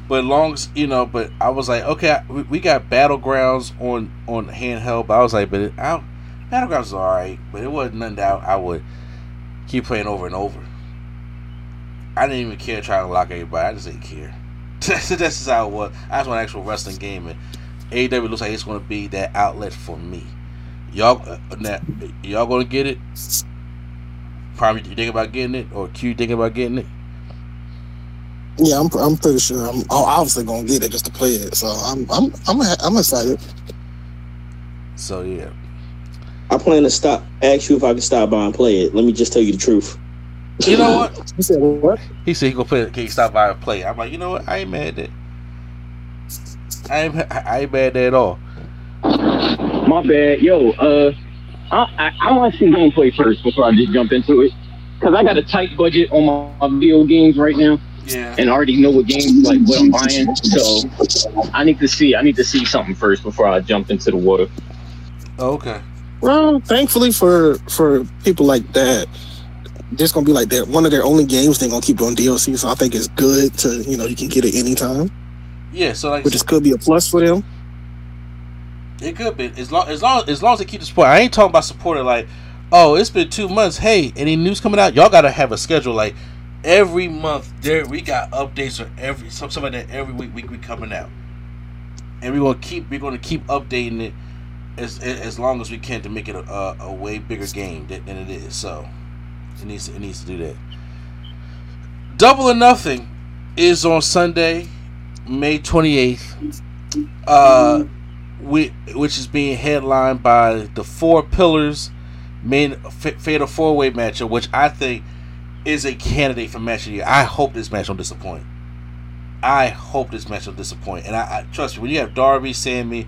But long as you know, but I was like, okay, we, we got battlegrounds on on handheld, but I was like, but it, I, battlegrounds is alright, but it wasn't nothing that I, I would keep playing over and over. I didn't even care trying to lock everybody. I just didn't care. that's that's just how it was. I just want an actual wrestling game, and AEW looks like it's going to be that outlet for me. Y'all, uh, now, y'all gonna get it? Probably you thinking about getting it, or Q thinking about getting it? Yeah, I'm, I'm pretty sure. I'm I'm obviously gonna get it just to play it. So I'm I'm I'm I'm excited. So yeah, I plan to stop. Ask you if I can stop by and play it. Let me just tell you the truth. you know what? He said what? He said he gonna play. Can you stop by and play? I'm like, you know what? I ain't mad at that. I ain't I ain't mad at that at all. My bad, yo. Uh, I I, I want to see gameplay first before I just jump into it, cause I got a tight budget on my, my video games right now, Yeah. and I already know what games like what I'm buying. So I need to see I need to see something first before I jump into the water. Okay. Well, thankfully for for people like that, this gonna be like that. One of their only games they're gonna keep doing DLC. So I think it's good to you know you can get it anytime, Yeah. So like, which is could be a plus for them. It could be as long as long as long as they keep the support. I ain't talking about supporting like, oh, it's been two months. Hey, any news coming out? Y'all gotta have a schedule like. Every month, there we got updates or every some something like that every week we we coming out, and we're gonna keep we're gonna keep updating it as as long as we can to make it a, a, a way bigger game than, than it is. So it needs to, it needs to do that. Double or Nothing is on Sunday, May twenty eighth. Uh, we, which is being headlined by the Four Pillars main fatal four way matchup, which I think is a candidate for match of the year. I hope this match don't disappoint. I hope this match will disappoint. And I, I trust me, when you have Darby, Sammy,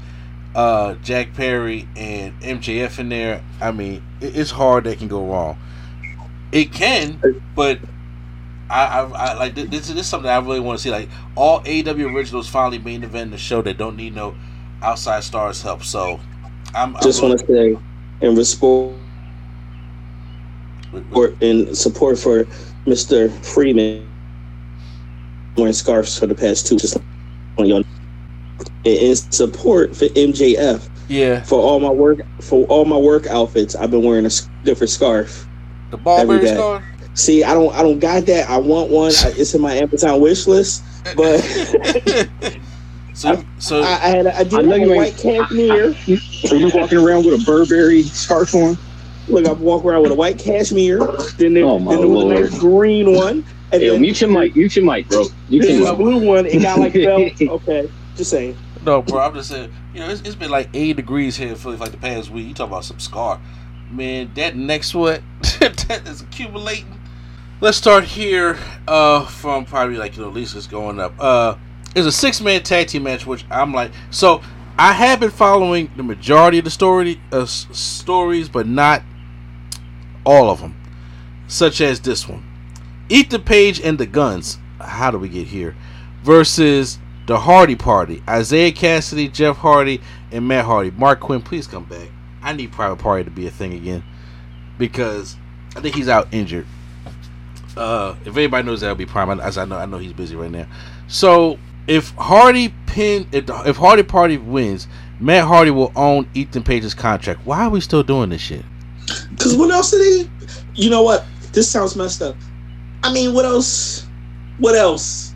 uh, Jack Perry, and MJF in there, I mean, it, it's hard that can go wrong. It can, but I, I, I like this. This is something I really want to see. Like all AW originals finally main event the show that don't need no outside stars help. So I'm just I'm want to say in respect or in support for Mr. Freeman wearing scarves for the past two just on your in support for MJF. Yeah. For all my work for all my work outfits, I've been wearing a different scarf. The ball every bearing day. scarf? See, I don't I don't got that. I want one. I- It's in my Amazon wish list, but So so I, I had a, I did I know have you a ain't- white cashmere. Are you walking around with a Burberry scarf on? Look, I walk around with a white cashmere. Then there, Oh, my then there was a Lord. nice green one, and Yo, then mute your mic. Mute your mic, bro. Mute this is your a mic. blue one. It got like felt. Okay, just saying. No, bro, I'm just saying, you know, it's, it's been like 80 degrees here in Philly for like the past week. You talk about some scar. Man, that neck sweat, that is accumulating. Let's start here uh, from probably like, you know, Lisa's going up. Uh, it's a six man tag team match, which I'm like, so I have been following the majority of the story uh, stories, but not all of them, such as this one. Ethan Page and the Guns. How do we get here? Versus the Hardy Party. Isiah Kassidy, Jeff Hardy, and Matt Hardy. Marq Quen, please come back. I need Private Party to be a thing again because I think he's out injured. Uh, if anybody knows that'll be Prime, as I know, I know he's busy right now. So if Hardy pin, if, if Hardy Party wins, Matt Hardy will own Ethan Page's contract. Why are we still doing this shit? Because what else did he? You know what? This sounds messed up. I mean, what else? What else?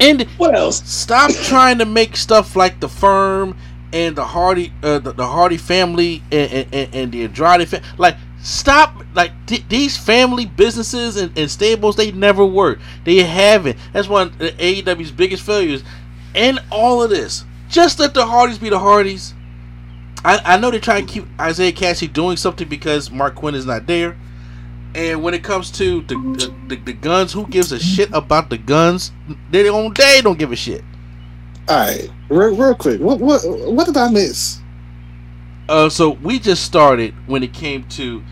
And What else? stop trying to make stuff like the firm and the Hardy, uh, the, the Hardy family and, and, and, and the Andrade family. Like, stop. Like th- these family businesses and, and stables, they never work. They haven't. That's one of AEW's biggest failures. And all of this, just let the Hardys be the Hardys. I, I know they're trying to keep Isiah Kassidy doing something because Marq Quen is not there. And when it comes to the, the, the, the guns, who gives a shit about the guns? They don't they don't give a shit. All right, real, real quick. What what what did I miss? Uh, so we just started when it came to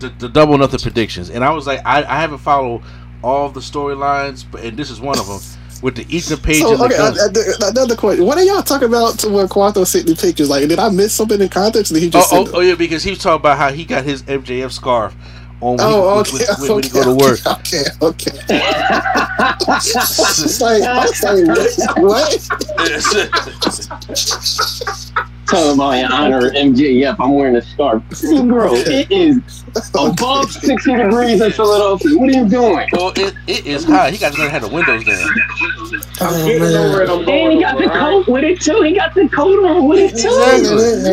the, the double nothing predictions, and I was like, I, I haven't followed all the storylines, but and this is one of them with the Ethan Page So and the okay, uh, guns. uh, another question. What are y'all talking about to when Quanto sent the pictures? Like, did I miss something in context? Or did he Oh, just? oh, send oh yeah, because he was talking about how he got his MJF scarf on when, Oh, he, okay, when, when, when he go to work. Okay, okay. It's like, I was like, what? Talking about in honor of MJF, I'm wearing a scarf. Bro, it is above 60 degrees in Philadelphia. What are you doing? Well, it, it is hot. He got to have oh, the windows down. Oh, Getting over it. man. I'm And he got the it, all right? coat with it too. He got the coat on with it too. Exactly.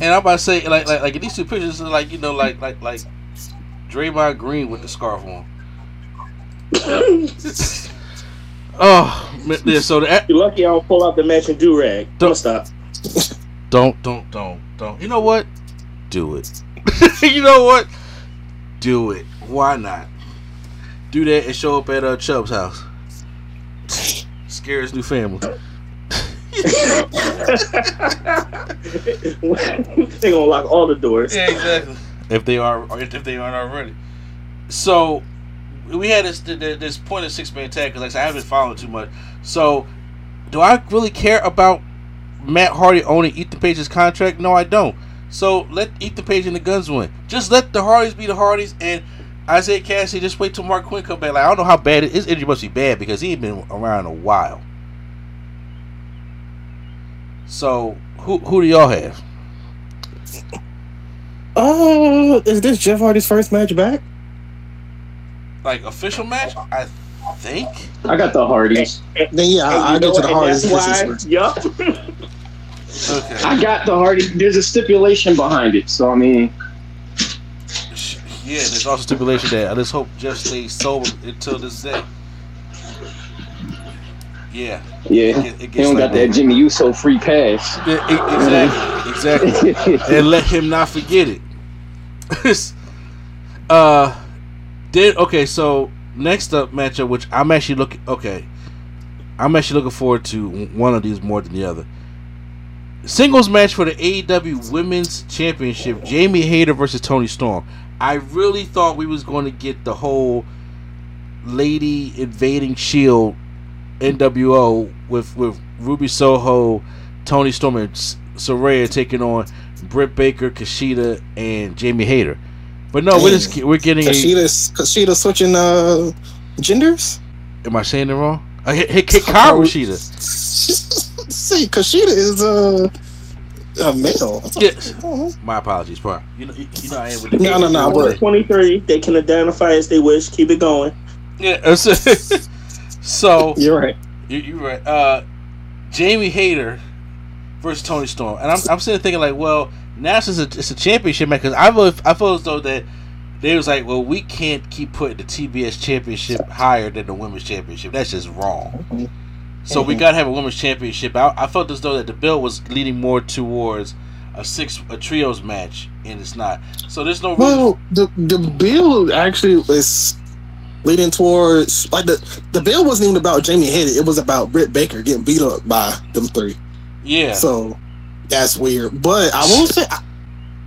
And I'm about to say, like, like, like in these two pictures, it's like you know, like, like, like Draymond Green with the scarf on. Oh, man, yeah, so the, You're lucky I don't pull out the matching do rag. Don't stop. Don't, don't, don't, don't. You know what? Do it. you know what? Do it. Why not? Do that and show up at uh, Chubb's house. Scare his new family. they gonna lock all the doors. Yeah, exactly. If they are, if they aren't already. So we had this this point of six man tag because like I, I haven't followed too much. So do I really care about Matt Hardy owning Ethan Page's contract? No, I don't. So let Ethan Page and the Guns win. Just let the Hardys be the Hardys and Isiah Kassidy. Just wait till Marq Quen come back. Like I don't know how bad it, his injury must be bad because he ain't been around a while. So who who do y'all have? Oh, is this Jeff Hardy's first match back? Like official match? I think. I got the Hardys. Then yeah, I, you I go to the what? Hardys. And That's why, yup. Okay. I got the Hardys. There's a stipulation behind it. So, I mean, Yeah, there's also stipulation that I just hope Jeff stays sober until this day. Yeah. Yeah, It- it he don't like got that Jimmy Uso free pass. Yeah, e- exactly, exactly. and let him not forget it. uh, did okay. So next up matchup, which I'm actually looking. Okay, I'm actually looking forward to one of these more than the other. Singles match for the AEW Women's Championship: Jamie Hayter versus Toni Storm. I really thought we was going to get the whole lady invading Shield NWO with with Ruby Soho, Toni Storm, and Saraya taking on Britt Baker, Kushida, and Jamie Hayter. But no, we're just we're getting. A, Kushida, Kushida switching uh genders. am I saying it wrong? I hit, hit, hit Karu Kushida. See, Kushida is uh, a male. Yes. My apologies, Prime. You know, you, you know I am with the No, no, no, Number but 23. They can identify as they wish. Keep it going. Yeah. that's- so you're right. You, you're right. Uh, Jamie Hayter versus Toni Storm, and I'm, I'm sitting thinking like, well, now it's a, it's a championship match, because I feel I feel as though that they was like, well, we can't keep putting the TBS championship higher than the women's championship. That's just wrong. So we mhm. gotta have a women's championship. I, I felt as though that the bill was leading more towards a six a trios match, and it's not. So there's no reason. Well, the the bill actually is leading towards like the the bill wasn't even about Jamie Hayter. It was about Britt Baker getting beat up by them three. yeah. So that's weird. But I won't say. I,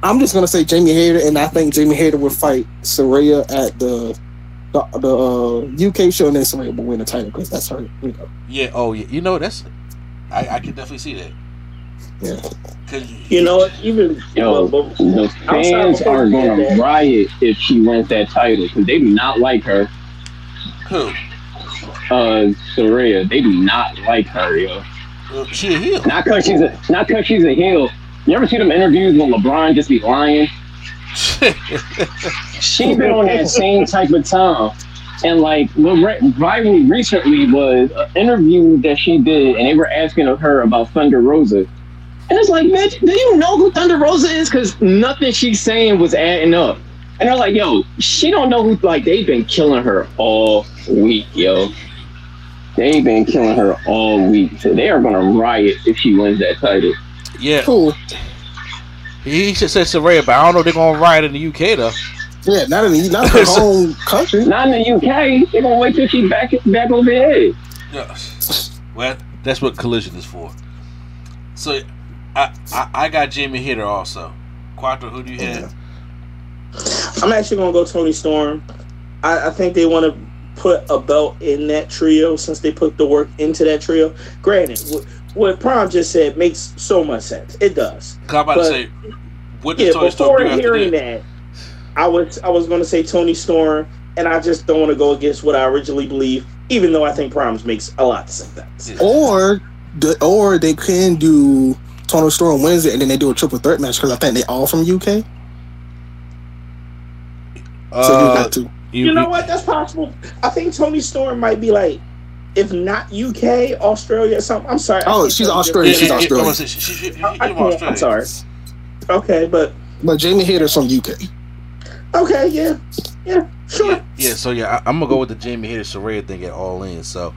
I'm just gonna say Jamie Hayter, and I think Jamie Hayter will fight Saraya at the the, the uh, UK show, and then Saraya will win the title because that's her. You know. Yeah. Oh, yeah. You know that's. I, I can definitely see that. Yeah. Cause You know what? Even Yo, well, the fans are going to riot if she wins that title because they do not like her. who? Uh, Saraya, they do not like her, yo. She a heel. Not because she's a not because she's a heel. You ever see them interviews when LeBron just be lying? She been on that same type of time. And like the recently was an interview that she did, and they were asking of her about Thunder Rosa. And it's like, man, do you know who Thunder Rosa is? Because nothing she's saying was adding up. And they're like, yo, she don't know who. Like they've been killing her all week, yo. They've been killing her all week. So they are gonna riot if she wins that title. yeah. Cool. He should say Saraya, but I don't know if they're gonna riot in the UK though. Yeah, not in the, not her home country. Not in the UK. They're gonna wait till she back back over here. Yeah. Well, that's what collision is for. So, I I, I got Jamie Hayter also. Quattro, who do you have? I'm actually gonna go Toni Storm. I, I think they want to put a belt in that trio since they put the work into that trio. Granted, what, what Prom just said makes so much sense. It does. 'Cause I'm about But- to say, what does Yeah, Toni Storm before do after hearing that? that, I was I was gonna say Toni Storm, and I just don't want to go against what I originally believe, even though I think Proms makes a lot of sense. Or the or they can do Toni Storm wins it, and then they do a triple threat match because I think they all from UK. So you Uh, got to. You know what? That's possible. I think Toni Storm might be like, if not UK, Australia, or something. I'm sorry. Oh, she's tell you Australian. Yeah, She's yeah, yeah, Australian. I'm sorry. Okay, but But Jamie Hayter's from UK. okay, yeah, yeah, sure. Yeah, yeah, so yeah, I, I'm gonna go with the Jamie Hayter Saraya thing at all in. So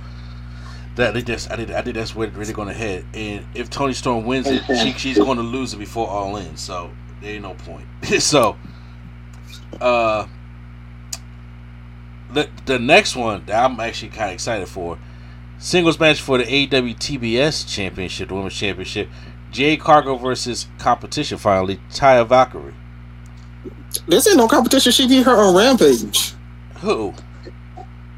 that I just I did I think that's where they're gonna head. And if Toni Storm wins it, she, she's gonna lose it before all in. So there ain't no point. so uh the the next one that I'm actually kind of excited for singles match for the AEW TBS Championship, the Women's Championship. Jade Cargill versus competition finally, Taya Valkyrie. This ain't no competition. She beat her on Rampage. Who?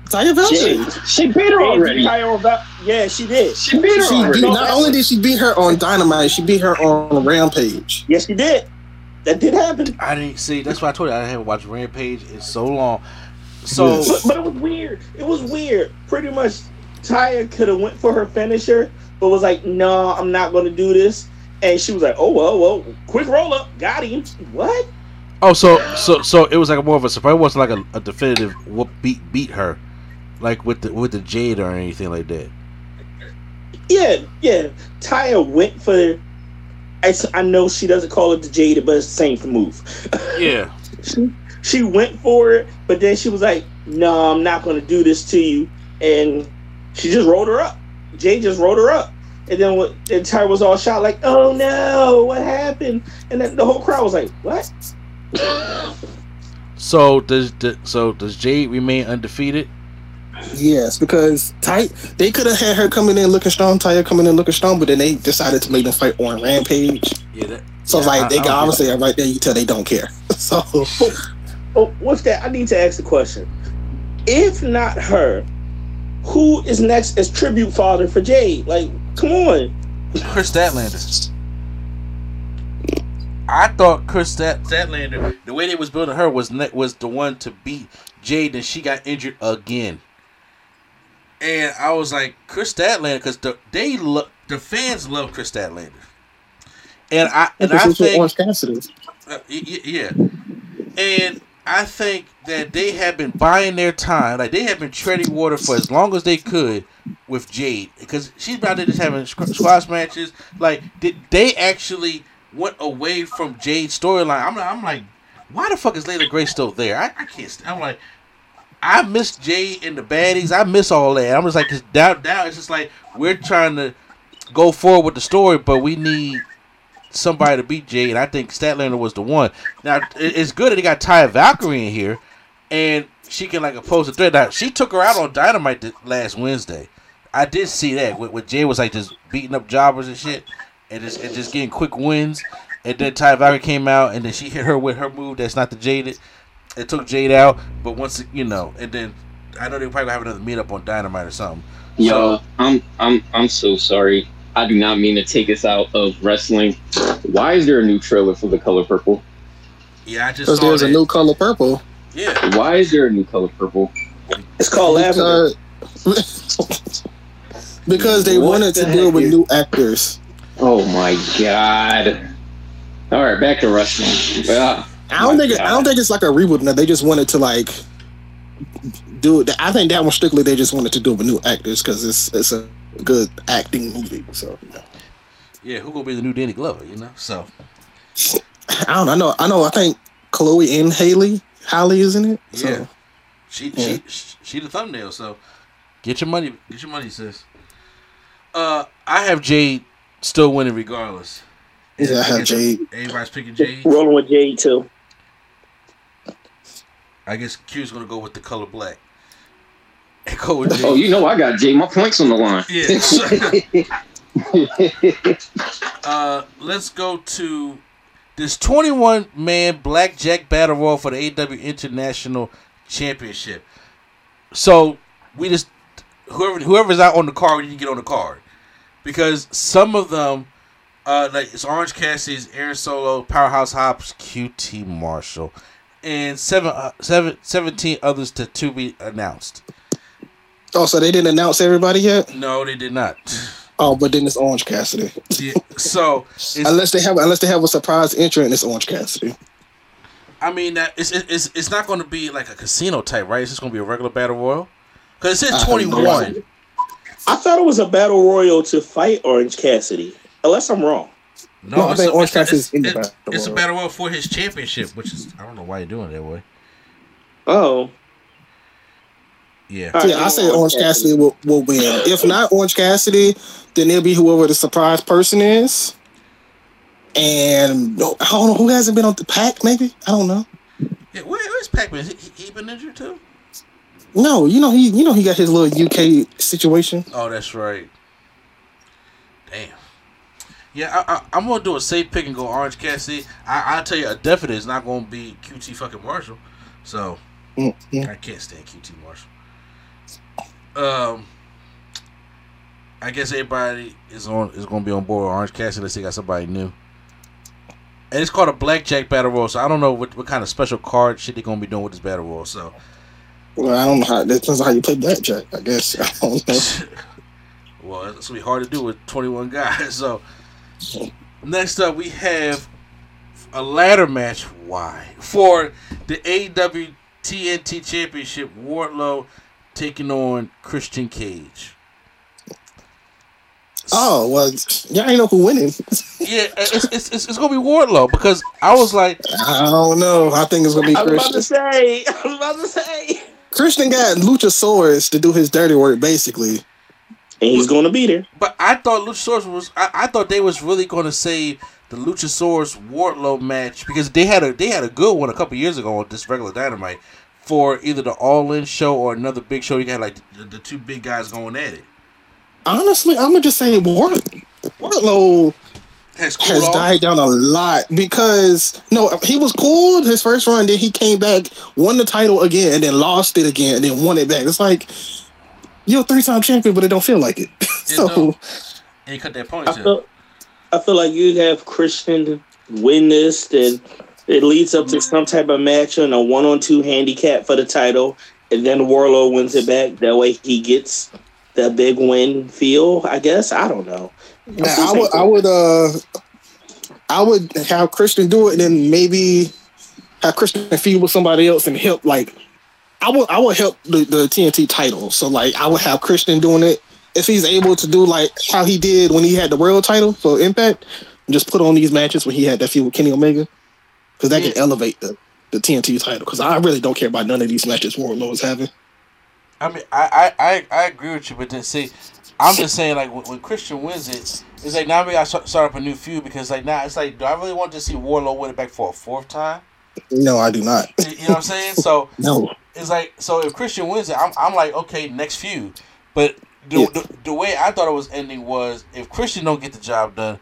Taya Valkyrie. She, she beat her already. Yeah, she did. She beat her She already. beat, not only did she beat her on Dynamite, she beat her on Rampage. Yes, she did. That did happen. I didn't see. That's why I told you I haven't watched Rampage in so long. So But, but it was weird. It was weird. Pretty much, Taya could have went for her finisher, but was like, "No, I'm not going to do this." And she was like, "Oh well, well, quick roll up, got him." What? oh, so so so it was like more of a surprise. It wasn't like a, a definitive what beat beat her, like with the with the Jade or anything like that. Yeah, yeah. Taya went for. I, I know she doesn't call it the Jade, but it's the same move. Yeah, she went for it, but then she was like, "No, I'm not going to do this to you," and she just rolled her up. Jay just rolled her up, and then what? Then Ty was all shot like, "Oh no, what happened?" And then the whole crowd was like, "What?" So does so does Jade remain undefeated? Yes, because Ty they could have had her coming in looking strong, Taya coming in looking strong, but then they decided to make them fight on Rampage. Yeah. That, So yeah, like I- they I got obviously right there, you tell they don't care. So Oh, what's that? I need to ask the question. If not her, who is next as tribute father for Jade? Like, come on. Kris Statlander. I thought Chris Stat- Statlander, the way they was building her was ne- was the one to beat Jade, and she got injured again. And I was like, Kris Statlander, because the they lo- the fans love Kris Statlander, and I and I This is what think Orange Cassidy. Uh, y- y- yeah. And I think that they have been buying their time. Like they have been treading water for as long as they could with Jade because she's about to just having squ- squash matches. Like did they actually went away from Jade's storyline? I'm I'm like, why the fuck is Layla Grace still there? I, I can't. I'm like. I miss Jade and the baddies. I miss all that. I'm just like, 'cause now, now it's just like we're trying to go forward with the story, but we need somebody to beat Jade. And I think Statlander was the one. Now it's good that they got Ty Valkyrie in here, and she can like oppose the threat. Now she took her out on Dynamite last Wednesday. I did see that when, when Jade was like just beating up jobbers and shit, and just and just getting quick wins. And then Ty Valkyrie came out, and then she hit her with her move that's not the Jaded. It took Jade out, but once you know, and then I know they probably have another meetup on Dynamite or something. Yo, I'm I'm I'm so sorry. I do not mean to take us out of wrestling. Why is there a new trailer for the color purple? Yeah, I just Because saw there's that. a new color purple. yeah, Why is there a new color purple? It's called Lavender. Because, because they What wanted to the deal heck with is- new actors. Oh my god. All right, back to wrestling. Ah, I don't my think it, I don't think it's like a reboot. No, they just wanted to like do it. I think that one strictly they just wanted to do it with new actors because it's it's a good acting movie. So yeah. Who gonna be the new Danny Glover? You know, so. I don't know. I know. I know. I think Chloe and Haley Holly is in it. So Yeah. She Yeah. she she the thumbnail, so get your money get your money, sis. Uh I have Jade still winning regardless. yeah, I have guess Jade. Everybody's picking Jade. Rolling with Jade too. I guess Q's gonna go with the color black. And. Oh, you know I got Jay. My points on the line. Yeah. uh let's go to this 21 man blackjack battle royal for the AW International Championship. So we just whoever whoever's out on the card, you get on the card because some of them, uh, like it's Orange Cassidy's, Aaron Solo, Powerhouse Hobbs, QT Marshall, and seven, uh, seven, 17 others to to be announced. Oh, so they didn't announce everybody yet? No, they did not. Oh, but then it's Orange Cassidy. Yeah, so unless they have unless they have a surprise entrant, it's Orange Cassidy. I mean that it's it's it's not going to be like a casino type, right? It's just going to be a regular battle royal because it I says 21. I thought it was a battle royal to fight Orange Cassidy. Unless I'm wrong. No, No, I it's, think a, Orange it's, a, Cassidy's it's, in the battle it's a battle royal for his championship, which is I don't know why you're doing it that way. Oh. Yeah, All right, Yeah, I say Orange Cassidy will, will win. If not Orange Cassidy, then it'll be whoever the surprise person is. And I don't know who hasn't been on the pack. Maybe I don't know. yeah. Where, where's Pac-Man? He, he been injured too? No, you know he you know he got his little UK situation. Oh, that's right. Damn. Yeah, I, I, I'm gonna do a safe pick and go Orange Cassidy. I, I'll tell you, a definite is not gonna be QT fucking Marshall. So Mm, mm. I can't stand QT Marshall. Um, I guess everybody is on is gonna be on board with Orange Cassidy unless they got somebody new. And it's called a blackjack battle royal, so I don't know what, what kind of special card shit they're gonna be doing with this battle royal. So Well, I don't know how that depends how you play blackjack. I guess I don't know. well, it's gonna be hard to do with 21 guys. So next up, we have a ladder match. Why for the AW TNT Championship? Wardlow taking on Christian Cage. Oh well, y'all ain't know who winning. Yeah, it's, it's, it's, it's gonna be Wardlow because I was like, I don't know. I think it's gonna be I was about to Christian. say. I was about to say. Christian got Luchasaurus to do his dirty work, basically. And he's going to be there. but I thought Luchasaurus was, I, I thought they was really gonna save the Luchasaurus Wardlow match because they had a they had a good one a couple years ago on this regular Dynamite for either the All In show or another big show. You got like the, the two big guys going at it. Honestly, I'm gonna just say Ward- Wardlow Has, cooled has died down a lot because no, he was cool his first run. Then he came back, won the title again, and then lost it again, and then won it back. It's like you're a three time champion, but it don't feel like it. so don't. And he cut that I feel, I feel like you have Christian win this, then it leads up to some type of match on a one on two handicap for the title, and then Wardlow wins it back. That way he gets the big win feel, I guess. I don't know. Now, I would, I would, uh, I would have Christian do it, and then maybe have Christian feud with somebody else and help. Like, I would, I would help the, the TNT title. So, like, I would have Christian doing it if he's able to do like how he did when he had the world title for Impact. And just put on these matches when he had that feud with Kenny Omega, because that can elevate the the TNT title. Because I really don't care about none of these matches Wardlow is having. I mean, I, I, I, I agree with you, but then see, I'm just saying like when, when Christian wins it, it's like now we got to start up a new feud because like now it's like, do I really want to see Wardlow win it back for a fourth time? No, I do not. You you know what I'm saying? So No. it's like so if Christian wins it, I'm, I'm like okay, next feud. But the, Yeah. the the way I thought it was ending was if Christian don't get the job done,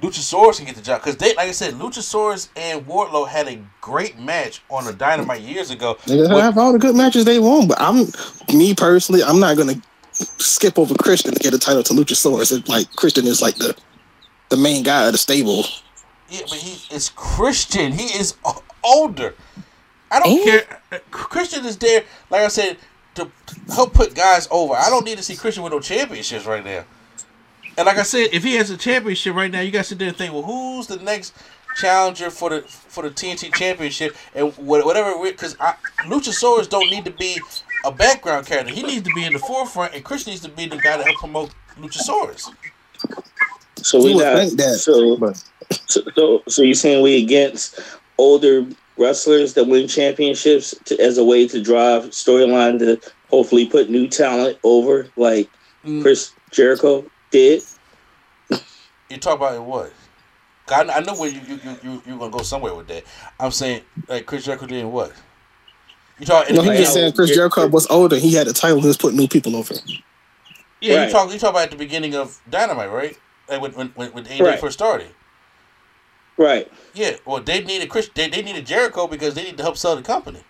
Luchasaurus can get the job because they like I said, Luchasaurus and Wardlow had a great match on the Dynamite years ago. They with- have all the good matches they want, but I'm me personally, I'm not gonna skip over Christian to get a title to Luchasaurus. It's like Christian is like the the main guy of the stable. Yeah, but he is Christian. He is older. I don't care. Christian is there, like I said, to help put guys over. I don't need to see Christian with no championships right now. And like I said, if he has a championship right now, you guys sit there and think, well, who's the next challenger for the for the TNT championship and wha- whatever? Because Luchasaurus don't need to be a background character. He needs to be in the forefront, and Chris needs to be the guy to help promote Luchasaurus. So You we would not think that, so, so so so you saying we against older wrestlers that win championships to, as a way to drive storyline to hopefully put new talent over like Mm. Chris Jericho did. You talk about it what? I, I know where you you you you you're gonna go somewhere with that. I'm saying like Chris Jericho did what? You talk. No, he Yeah. just said Chris Jericho was older. He had a title. He was putting new people over. yeah, Right. you talk. You talk about at the beginning of Dynamite, right? Like when when when, when AJ Right. first started. Right. Yeah, well, they needed Chris. They, they needed Jericho because they need to help sell the company.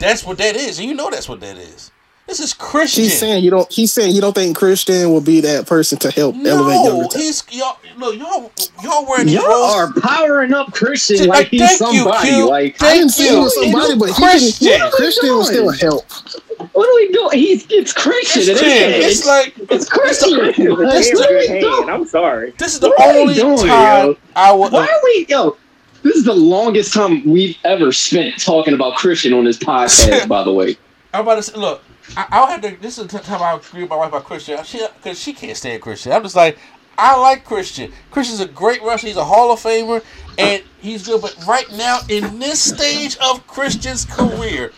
That's what that is, and you know that's what that is. This is Christian. He's saying you don't. He's saying you don't think Christian will be that person to help elevate no, younger talent. he's y'all. Look, y'all y'all wearing Y'all roles. are powering up Christian Like, like he's thank you, somebody. Q. Like, I didn't Thank say he was somebody, but he Christian. can, Christian will still help. what are we doing? He's it's Christian. It's, It ain't- it's like it's Christian. That's Hand What in are your we hand. doing? I'm sorry. this is the What only doing, time yo? I will. Why are we yo? This is the longest time we've ever spent talking about Christian on this podcast. by the way, I'm about to say, look, I, I'll have to. This is the time I agree with my wife about Christian. She because she can't stand Christian. I'm just like, I like Christian. Christian's a great wrestler. He's a Hall of Famer, and he's good. But right now, in this stage of Christian's career,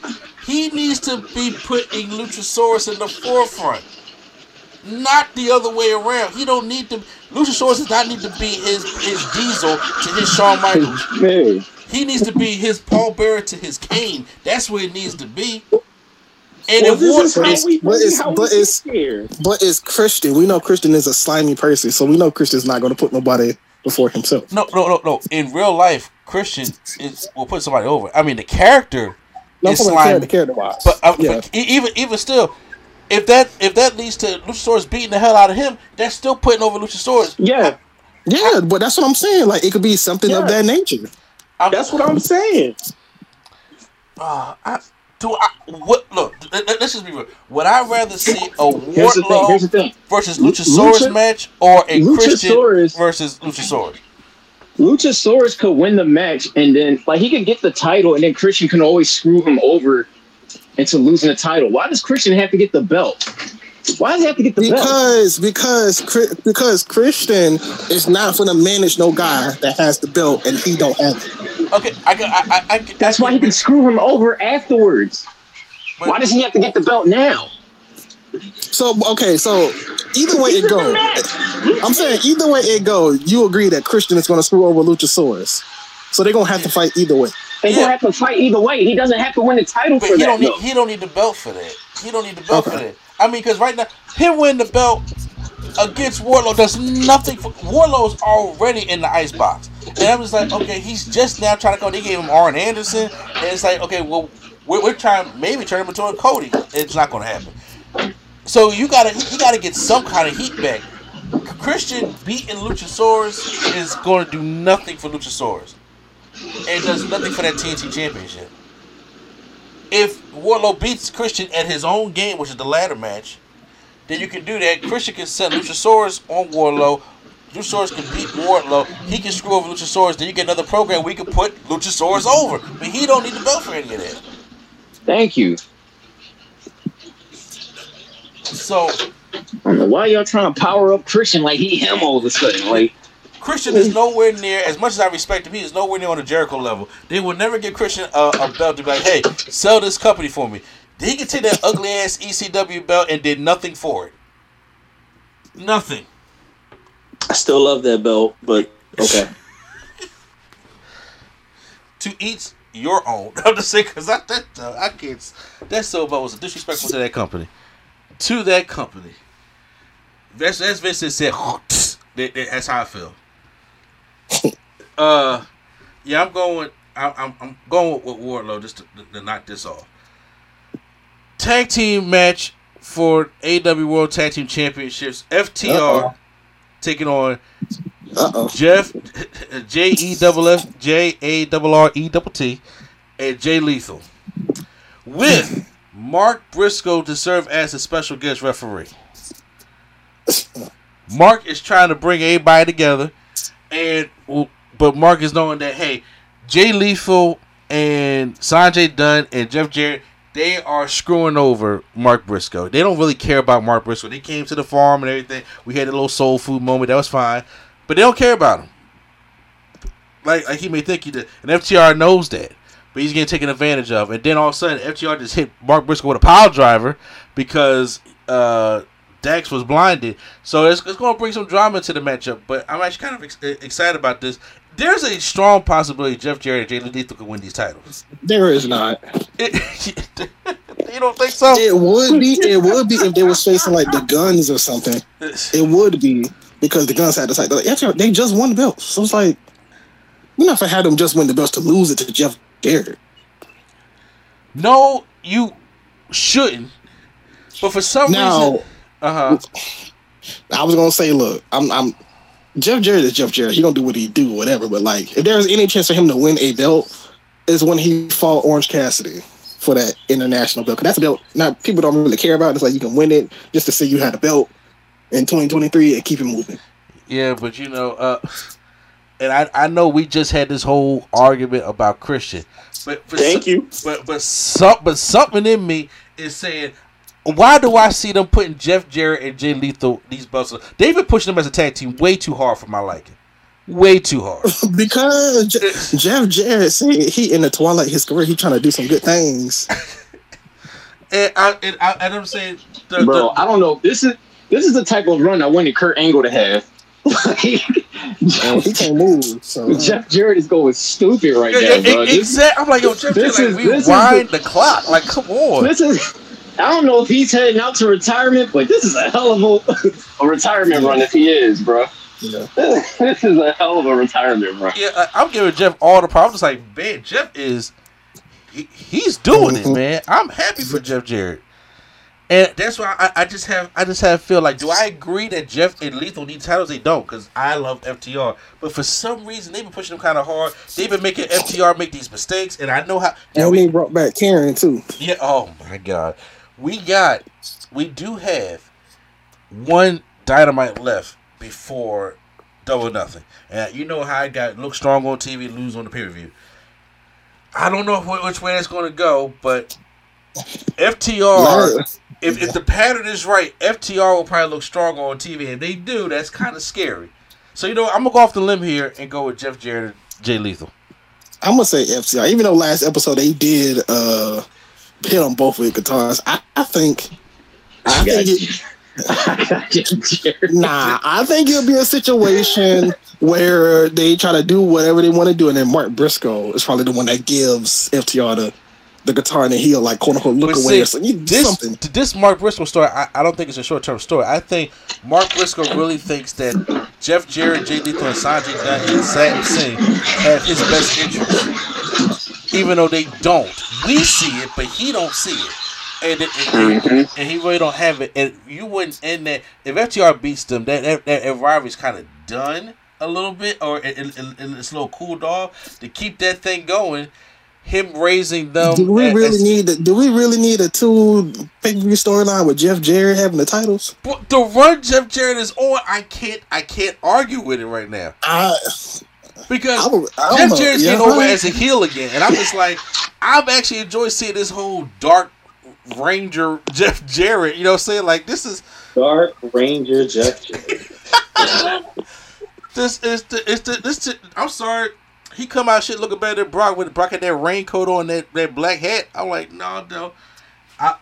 he needs to be putting Luchasaurus in the forefront, not the other way around. He don't need to. Luchasaurus does not need to be his his Diesel to his Shawn Michaels. He needs to be his Paul Bearer to his Kane. That's where it needs to be. And Well, if this is we, but it's- how but get it's- here. But it's Christian. We know Christian is a slimy person, so we know Christian's not going to put nobody before himself. no, no, no, no. In real life, Christian is will put somebody over. I mean, the character No, is from slimy, character, character wise. but, uh, yeah. but even even still, if that if that leads to Luchasaurus beating the hell out of him, that's still putting over Luchasaurus. Yeah, yeah, but that's what I'm saying. Like it could be something Yeah. of that nature. I'm, that's what I'm saying. Uh, I, do I what? Look, let, let- let's just be real. Would I rather see a here's the thing. Wardlow thing. versus Luchasaurus Lucha- match or a Christian versus Luchasaurus? Luchasaurus could win the match, and then like he could get the title, and then Christian can always screw him over into losing the title. Why does Christian have to get the belt? Why does he have to get the belt? Because because because Christian is not going to manage no guy that has the belt and he don't have it. Okay, I can. I, I, I, That's why he can screw him over afterwards. Why does he have to get the belt now? So okay, so either way it goes, I'm saying either way it goes, you agree that Christian is going to screw over Luchasaurus. So they're gonna have to fight either way. They Yeah. gonna have to fight either way. He doesn't have to win the title But for he that. don't need he don't need the belt for that. He don't need the belt for that. I mean, because right now him winning the belt against Wardlow does nothing for Wardlow's already in the ice box, and I'm just like, okay, he's just now trying to come. They gave him Arn Anderson, and it's like, okay, well, we're, we're trying maybe turn him into a Cody. It's not going to happen. So you gotta you gotta get some kind of heat back. Christian beating Luchasaurus is going to do nothing for Luchasaurus, and does nothing for that TNT Championship if Wardlow beats Christian at his own game, which is the ladder match, then you can do that. Christian can send Luchasaurus on Wardlow. Luchasaurus can beat Wardlow. He can screw over Luchasaurus. Then you get another program where you can put Luchasaurus over. But he don't need the belt for any of that. Thank you. So I don't know why y'all trying to power up Christian like he him all of a sudden. Like Christian is nowhere near, as much as I respect him, he is nowhere near on the Jericho level. They will never give Christian a, a belt to be like, hey, sell this company for me. He can take that ugly ass ECW belt and did nothing for it. Nothing. I still love that belt, but okay. to each your own. I'm just saying because I that uh, I can't. That so belt was disrespectful to that company. To that company. That's that's Vincent said. that- that- that's how I feel. Uh, yeah, I'm going. I, I'm I'm going with, with Wardlow just to, to knock this off. Tag team match for AEW World Tag Team Championships. FTR Uh-oh. Taking on Uh oh. Jeff J E double F J A double R E double T and Jay Lethal with Mark Briscoe to serve as a special guest referee. Mark is trying to bring everybody together, and but Mark is knowing that hey, Jay Lethal and Sanjay Dutt and Jeff Jarrett they are screwing over Mark Briscoe. They don't really care about Mark Briscoe. They came to the farm and everything. We had a little soul food moment. That was fine, but they don't care about him. Like, like he may think he did, and FTR knows that, but he's getting taken advantage of. And then all of a sudden, FTR just hit Mark Briscoe with a pile driver because uh, Dax was blinded. So it's, it's going to bring some drama to the matchup. But I'm actually kind of ex- excited about this. There's a strong possibility Jeff Jarrett and Jay Lethal could win these titles. There is not. It, you don't think so? It would be. It would be if they was facing like the guns or something. It would be because the guns had the title. Like, they just won the belt, so it's like we're not gonna have them just win the belts to lose it to Jeff Jarrett. No, you shouldn't. But for some Now, reason, uh huh. I was gonna say, look, I'm, I'm Jeff Jarrett is Jeff Jarrett. He gonna do what he do, whatever. But like, if there's any chance for him to win a belt, is when he fought Orange Cassidy for that international belt. 'Cause that's a belt. Now people don't really care about. It. It's like you can win it just to say you had a belt in 2023 and keep it moving. Yeah, but you know, uh, and I I know we just had this whole argument about Christian, but Thank some- you. But but some but something in me is saying. Why do I see them putting Jeff Jarrett and Jay Lethal these belts? on- They've been pushing them as a tag team way too hard for my liking, way too hard. because Je- Jeff Jarrett said he in the twilight of his career, he trying to do some good things. And I and, I, and I'm saying, the, bro, the- I don't know. This is this is the type of run I wanted Kurt Angle to have. And oh, he can't move. So Jeff Jarrett is going stupid right Yeah, now, yeah, bro. e- This- exact- I'm like, yo, Jeff this Jarrett, is- like, we wind the- the clock. Like, come on. This is. I don't know if he's heading out to retirement, but this is a hell of a, a retirement run if he is, bro. yeah. this is a hell of a retirement run. Yeah, I- I'm giving Jeff all the problems. Like, man, Jeff is he, he's doing it, Mhm. man. I'm happy for Jeff Jarrett, and that's why I, I just have I just have feel like, do I agree that Jeff and Lethal need titles? They don't, because I love FTR, but for some reason they've been pushing them kind of hard. They've been making FTR make these mistakes, and I know how. And we brought back Karen too. Yeah. Oh my God. We got. We do have one dynamite left before double nothing, and you know how I got look strong on TV, lose on the pay per view. I don't know which way it's going to go, but FTR if, if the pattern is right, FTR will probably look stronger on TV. If they do, that's kind of scary. So you know, I'm gonna go off the limb here and go with Jeff Jarrett, Jay Lethal. I'm gonna say FTR. Even though last episode they did uh hit on both of your guitars, I, I think I think it, nah, I think it'll be a situation where they try to do whatever they want to do, and then Mark Briscoe is probably the one that gives FTR the the guitar and then he'll like quote unquote look But away see, or something. This, something. this Mark Briscoe story, I, I don't think it's a short term story. I think Mark Briscoe really thinks that Jeff Jarrett, Jay Lethal, and Sanjay Dutt and Satnam Singh have his best interest, even though they don't. We see it, but he don't see it. And, it, and, and, mm-hmm. and he really don't have it. And you wouldn't end that if FTR beats them, that that, that, that rivalry's kind of done a little bit, or it, it, it- it's a little cooled off. To keep that thing going, him raising them. Do we as- really as- need? A, do we really need a two pay per view storyline with Jeff Jarrett having the titles? But the run Jeff Jarrett is on, I can't I can't argue with it right now. I, Because I don't- I don't Jeff know. Jarrett's getting over right. as a heel again. And I'm just like, I've actually enjoyed seeing this whole dark ranger Jeff Jarrett, you know what I'm saying? Like this is Dark Ranger Jeff Jarrett. this is the it's the this the, I'm sorry. He come out shit looking better than Brock with Brock had that raincoat on that, that black hat. I'm like, no, no. I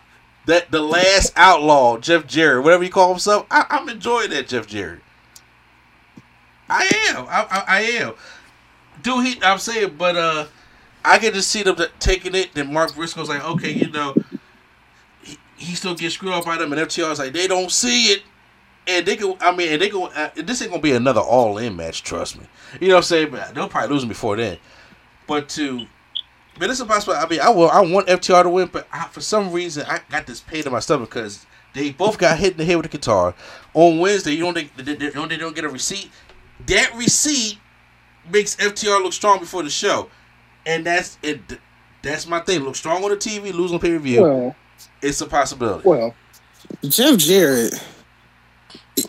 that the last outlaw, Jeff Jarrett, whatever you call himself, I, I'm enjoying that Jeff Jarrett. I am. I, I, I am. Do he? I'm saying, but uh, I get to see them taking it. Then Mark Briscoe's like, okay, you know, he, he still gets screwed up by them, and FTR's like, they don't see it, and they can. I mean, and they go. Uh, this ain't gonna be another all in match. Trust me. You know what I'm saying? But they'll probably lose before then. But to but it's impossible. I mean, I will. I want FTR to win, but I, for some reason, I got this pain in my stomach because they both got hit in the head with a guitar on Wednesday. You don't think they, they, don't, they don't get a receipt? That receipt makes FTR look strong before the show, and that's it. That's my thing. Look strong on the TV, lose on pay per view. Well, it's a possibility. well, Jeff Jarrett,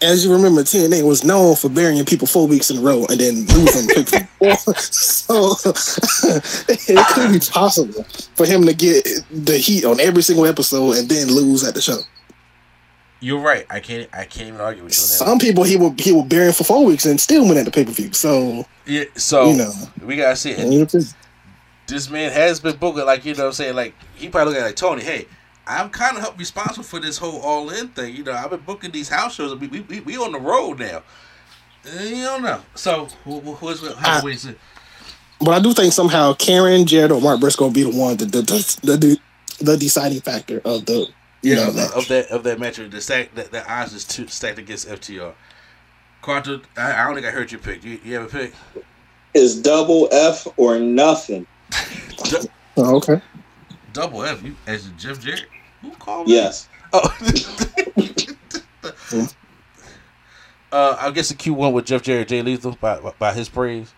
as you remember, TNA was known for burying people four weeks in a row and then losing. pay-per-view. so it could be possible for him to get the heat on every single episode and then lose at the show. You're right. I can't. I can't even argue with you on that. Some people he will he will bury for four weeks and still win at the pay per view. So Yeah. So you know, we gotta see it. this man has been booking like you know what I'm saying like he probably looking at like Tony hey I'm kind of help responsible for this whole all in thing you know I've been booking these house shows we we, we, we on the road now Uh, you don't know so who, who, who's how I- is it but I do think somehow Karen, Jarrett, or Mark Briscoe will be the one the the the, the, the deciding factor of the you know of, match. of that of that match the stack that the odds is two stacked against FTR Carter I, I don't think I heard your pick you, you have a pick Is double F or nothing? Oh, okay. double F you as in Jeff Jarrett who called me Yes. Oh. uh, I guess the Q one with Jeff Jarrett, Jay Lethal by by his praise.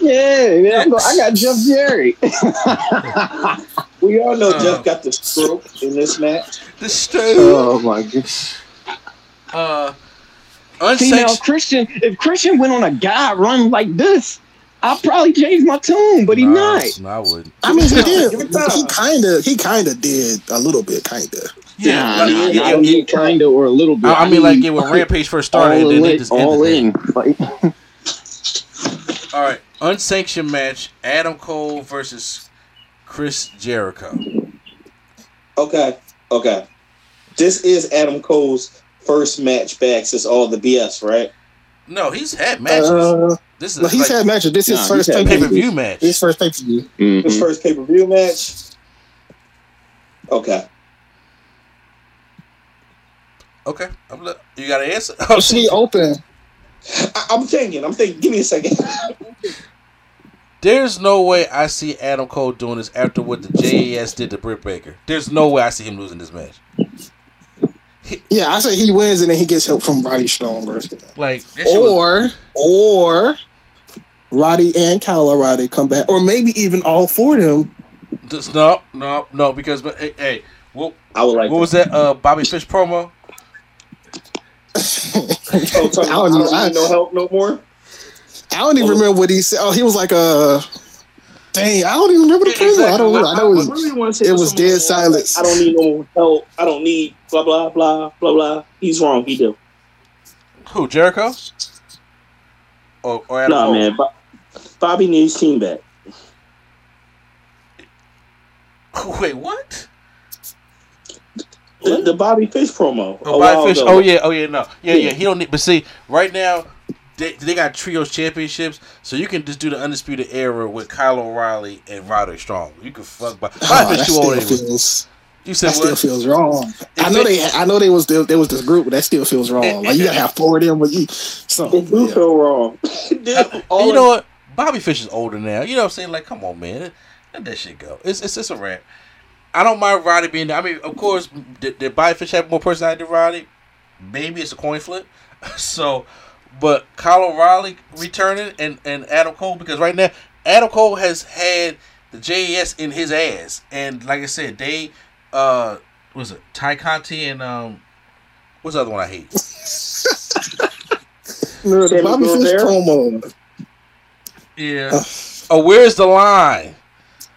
Yeah, man, I'm I got Jeff Jarrett. We all know Uh, Jeff got the stroke in this match. The stroke. oh my goodness. Uh, See now. Christian, if Christian went on a guy run like this, I'd probably change my tune, but he Nah, not. No, I wouldn't. I mean, he did. Give it time. He kind of he kind of did a little bit, kind of. Yeah, Nah, like, nah, yeah, I don't yeah, need kind of or a little bit. I, I mean, like need yeah, when Rampage first started, all and then they just all ended in. Like. All right, unsanctioned match: Adam Cole versus Chris Jericho. Okay. Okay. This is Adam Cole's first match back since all the BS, right? No, he's had matches. Uh, this no, is he's like had matches. This is Nah, his first pay pay per view match. His first pay per view. His mhm. first pay per view match. Okay. Okay, I'm li- you got an answer? Oh, Should he open? I- I'm thinking. I'm thinking. Give me a second. There's no way I see Adam Cole doing this after what the JAS did to Britt Baker. There's no way I see him losing this match. Yeah, I say he wins and then he gets help from Roddy Strong or Like that shit was- or or Roddy and Kyle Roddy come back, or maybe even all four of them. Just, no, no, no. Because but hey, hey what, I would like. what was that? Uh, Bobby Fish promo. Oh, Tony, I I don't don't. I- need no help no more. I don't even remember what he said. Oh, he was like, uh, Dang, I don't even remember the Yeah, promo. I don't know. I know it was, really want to say it was dead like, silence. I don't need no help. I don't need blah blah blah blah blah. He's wrong. He do. Who Jericho? Oh, or Adam No Cole? man. Bo- Bobby needs team back. Wait, what? The, the Bobby Fish promo. Oh, Bobby Fish. ago. Oh yeah, oh yeah, no, yeah, yeah. Yeah. He don't need. But see, right now, they, they got trios championships, so you can just do the undisputed era with Kyle O'Reilly and Roderick Strong. You can fuck. By, Oh, Bobby that Fish old still feels. You said That still feels wrong. I know it- they. I know they was there, there was this group, but that still feels wrong. Like you gotta have four of them, with you. It Something. do yeah. feel wrong. Dude, you know what? Bobby Fish is older now. You know what I'm saying? Like, come on, man. Let that shit go. It's it's, it's a rant. I don't mind Roddy being there. I mean, of course, did, did Bobby Fish have more personality than Roddy? Maybe it's a coin flip. so, but Kyle O'Reilly returning and, and Adam Cole because right now Adam Cole has had the JAS in his ass, and like I said, they uh, was it Tay Conti and um, what's the other one I hate? No, the Sammy Bobby Fish Guevara? promo. Yeah. Oh, where's the line?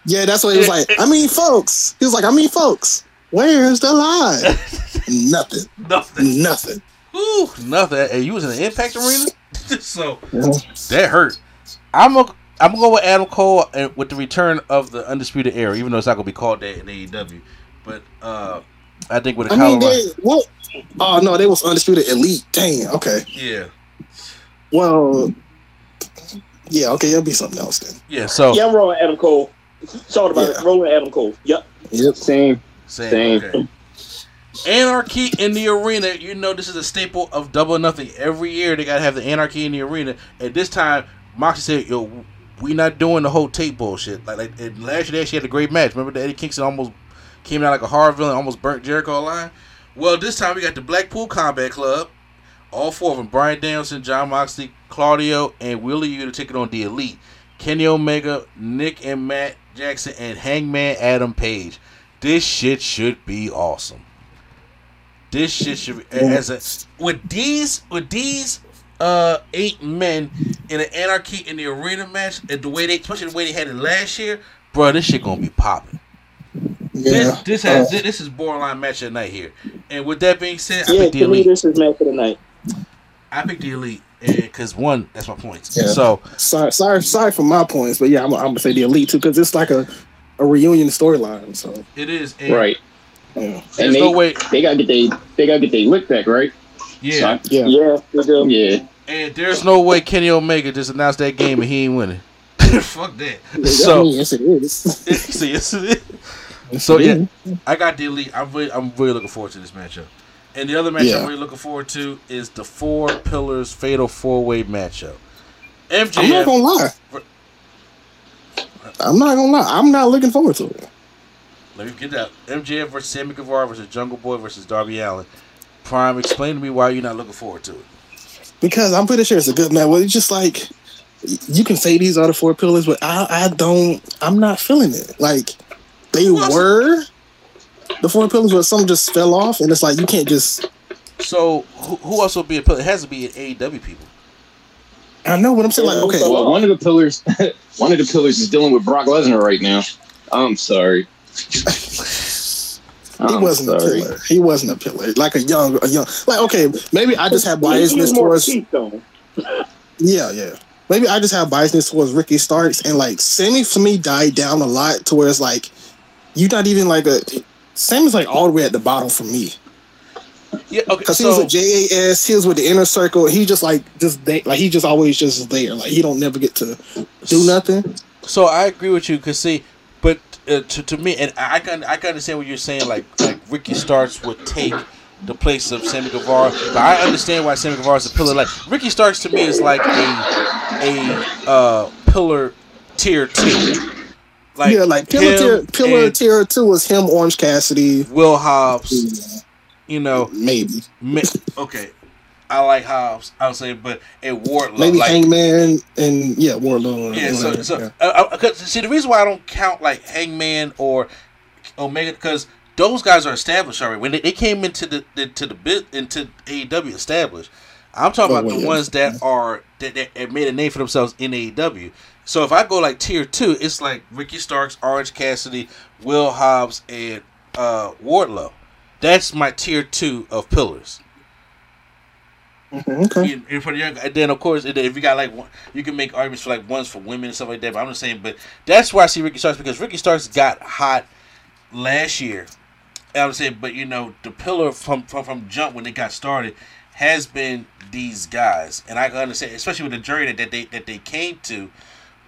Yeah, that's what he was like. I mean, folks. He was like, I mean, folks. Where's the line? Nothing. Nothing. Nothing. Ooh, nothing. And you was in the Impact Arena, so Yeah. that hurt. I'm a, I'm gonna go with Adam Cole and with the return of the Undisputed Era, even though it's not gonna be called that in AEW. But uh, I think with a I mean, Colorado, they what? Oh no, they was undisputed elite. Dang. Okay. yeah, Well. Yeah. Okay. It'll be something else then. yeah. So Yeah, I'm rolling Adam Cole. Talked about Yeah. it. Rolling Adam Cole. Yep. Yep. Same. same. Same. Okay. Anarchy in the arena. You know this is a staple of Double Nothing. Every year they gotta have the Anarchy in the arena. And this time, Moxie said, "Yo, we not doing the whole tape bullshit." Like, like last year they actually had a great match. Remember that Eddie Kingston almost came out like a horror villain, almost burnt Jericho alive. Well, this time we got the Blackpool Combat Club. All four of them: Bryan Danielson, Jon Moxley, Claudio, and Wheeler Yuta to take it on the Elite. Kenny Omega, Nick and Matt Jackson, and Hangman Adam Page. This shit should be awesome. This shit should be as a with these with these uh eight men in an anarchy in the arena match and the way they especially the way they had it last year, bro, this shit gonna be popping. Yeah. This this has Uh, this is borderline match of the night here. And with that being said, I Yeah, picked the elite. this is match of the night. I picked the elite because one, that's my points. Yeah. So sorry, sorry, sorry for my points, but yeah, I'm, I'm gonna say the elite too because it's like a, a reunion storyline. So it is and Right. Yeah, There's And they, no way. they gotta get they they gotta get their lick back, right? Yeah, yeah. Yeah, they do. Yeah. and there's no way Kenny Omega just announced that game and he ain't winning. Fuck that. I So yes, it is. so yes, it is. So yeah, I got the elite. I'm really, I'm really looking forward to this matchup. And the other matchup Yeah. I'm really looking forward to is the Four Pillars Fatal Four Way matchup. I'm not gonna lie. I'm not gonna lie. I'm not looking forward to it. Let me get that. MJF versus Sammy Guevara versus Jungle Boy versus Darby Allin. Prime, explain to me why you're not looking forward to it. because I'm pretty sure it's a good match. Well, it's just like you can say these are the four pillars, but I, I don't. I'm not feeling it. Like they were the four pillars, but some just fell off, and it's like you can't just. So who, who else will be a pillar? It has to be an AEW people. I know what I'm saying. Like okay, Well, one of the pillars, one of the pillars is dealing with Brock Lesnar right now. I'm sorry. He I'm wasn't a sorry. pillar. He wasn't a pillar. Like a young, a young. Like okay, maybe I just have biasness towards. cheap. Yeah, yeah. Maybe I just have biasness towards Ricky Starks and like Sammy for me died down a lot to where it's like you're not even like a Sammy's like all the way at the bottom for me Yeah, okay. because he was with JAS, he was with the inner circle. He just like just they, like he just always just there. Like he don't never get to do nothing. So I agree with you, cause see, uh, to, to me, and I can I can understand what you're saying. Like like Ricky Starks would take the place of Sammy Guevara, but I understand why Sammy Guevara is a pillar. Like Ricky Starks to me is like a a uh, pillar tier two. Like yeah, like Pillar tier, Pillar tier two was him, Orange Cassidy, Will Hobbs. You know, maybe ma- okay. I like Hobbs. I would say, but and Wardlow. maybe like, Hangman and yeah, Wardlow. Yeah, so, so yeah. uh, uh, see the reason why I don't count like Hangman or Omega because those guys are established already. When they, they came into the, the to the bit into AEW established, I'm talking Oh, about well, the yeah. ones that are that, that have made a name for themselves in AEW. So if I go like tier two, it's like Ricky Starks, Orange Cassidy, Will Hobbs, and uh, Wardlow. That's my tier two of pillars. Mhm, Okay. And, then of course, if you got like one, you can make arguments for like ones for women and stuff like that. But I'm just saying, but that's why I see Ricky Starks because Ricky Starks got hot last year. And I'm saying, but you know, the pillar from from from jump when they got started has been these guys, and I can understand, especially with the journey that, that they that they came to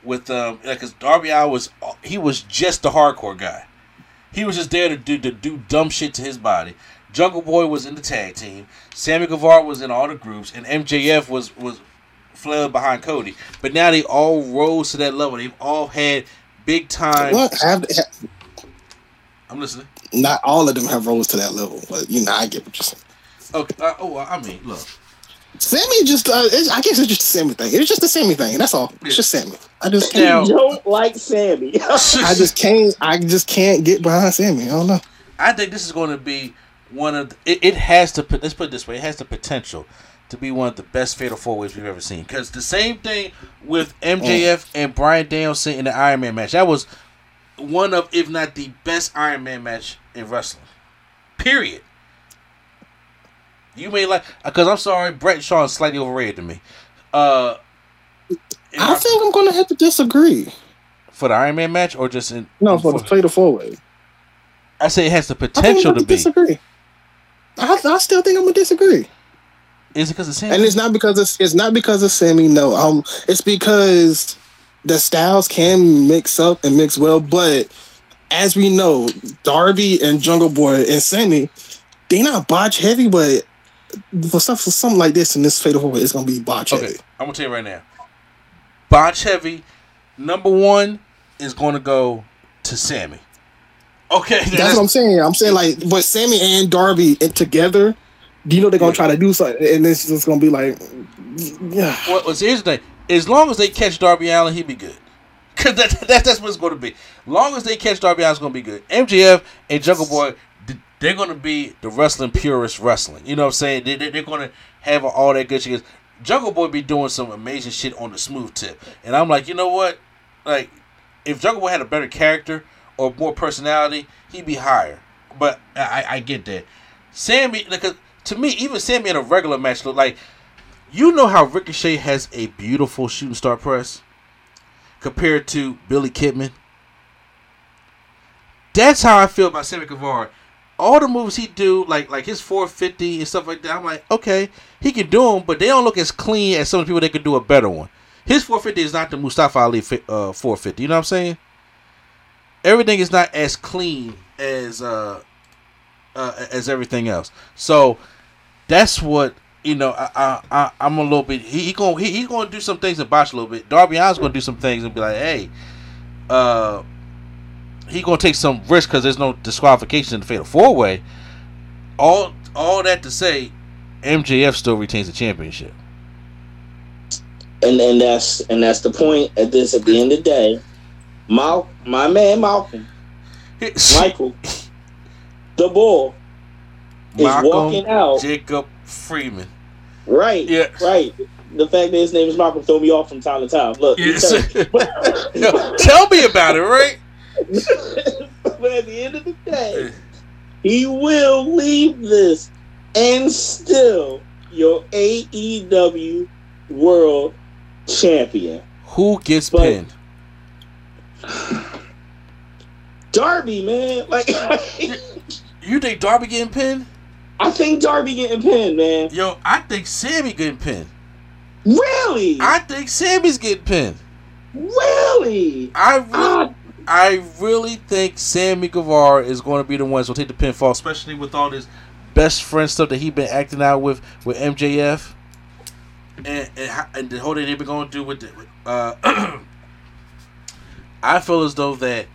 with um because Darby Allin was he was just the hardcore guy. He was just there to do to do dumb shit to his body. Jungle Boy was in the tag team. Sammy Guevara was in all the groups, and MJF was was flailing behind Cody. But now they all rose to that level. They've all had big time. What have, have I'm listening. not all of them have rose to that level, but you know I get what you're saying. Okay. Uh, oh, I mean, look. Sammy just, uh, it's, I guess it's just the Sammy thing. It's just the Sammy thing. That's all. It's just Sammy. I just can't. Now- Don't like Sammy. I just can't. I just can't get behind Sammy. I don't know. I think this is going to be one of the, it, it has to put let's put it this way it has the potential to be one of the best fatal four ways we've ever seen. Because the same thing with MJF and Bryan Danielson in the Iron Man match. That was one of if not the best Iron Man match in wrestling. Period. You may like because I'm sorry Brett Shaw is slightly overrated to me. Uh I think I'm gonna have to disagree. for the Iron Man match or just in No, for the fatal four way. I say it has the I think I'm potential to be. disagree. I, I still think I'm gonna disagree. is it because of Sammy And it's not because it's it's not because of Sammy. No, um, it's because the styles can mix up and mix well. But as we know, Darby and Jungle Boy and Sammy, they not botch heavy, but for stuff for something like this in this fatal four, it's gonna be botch Okay, heavy. I'm gonna tell you right now. Botch heavy, number one is going to go to Sammy. Okay, That's what I'm saying. I'm saying like, but Sammy and Darby and together, do you know they're gonna try to do something, and it's just gonna be like, yeah. Well, well, here's the thing. As long as they catch Darby Allin, he'd be good. Cause that, that that's what it's going to be. Long as they catch Darby Allin, it's to be good. MJF and Jungle Boy, they're to be the wrestling purist wrestling. You know what I'm saying? They, they, they're going to have all that good shit. Jungle Boy be doing some amazing shit on the smooth tip, and I'm like, you know what? Like, if Jungle Boy had a better character or more personality, he'd be higher. But I, I get that. Sammy, like, uh, to me, even Sammy in a regular match look like you know how Ricochet has a beautiful shooting star press compared to Billy Kidman. That's how I feel about Sammy Guevara. All the moves he do, like like his 450 and stuff like that, I'm like, okay, he can do them, but they don't look as clean as some people that could do a better one. His 450 is not the Mustafa Ali uh, 450. You know what I'm saying? Everything is not as clean as uh, uh as everything else. So that's what you know. I, I, I I'm a little bit. He, he going he, he to do some things and botch a little bit. Darby Allin's to do some things and be like, hey, uh, he to take some risk because there's no disqualification in the fatal four way. All all that to say, MJF still retains the championship. and and that's and that's the point at this at the end of the day. Mal, my man Malcolm, Michael, the bull is walking out. Jacob Friedman. Right. Yeah. Right. The fact that his name is Malcolm throw me off from time to time. Look, Yes. tell- Yo, tell me about it, right? but at the end of the day, he will leave this and still your AEW World Champion. Who gets But- pinned? Darby, man. Like You think Darby getting pinned? I think Darby getting pinned, man. Yo, I think Sammy getting pinned. Really? I think Sammy's getting pinned. really? I really, Ah, I really think Sammy Guevara is going to be the one to take the pinfall, especially with all this best friend stuff that he's been acting out with with MJF, and and, and the whole thing they've been going to do with the. Uh, I feel as though that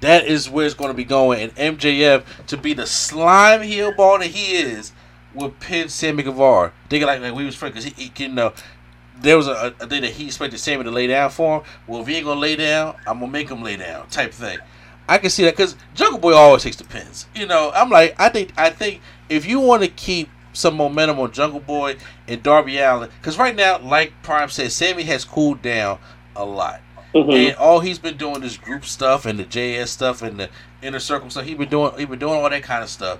that is where it's going to be going, and MJF to be the slime heel ball that he is will pin Sammy Guevara. Thinking like, like we was friends because he, he, know there was a, a thing that he expected Sammy to lay down for him. Well, if he ain't gonna lay down, I'm gonna make him lay down, type thing. I can see that because Jungle Boy always takes the pins. You know, I'm like, I think, I think if you want to keep some momentum on Jungle Boy and Darby Allin, because right now, like Prime said, Sammy has cooled down a lot. Mhm. And all he's been doing is group stuff and the JS stuff and the inner circle stuff. He's been doing he been doing all that kind of stuff.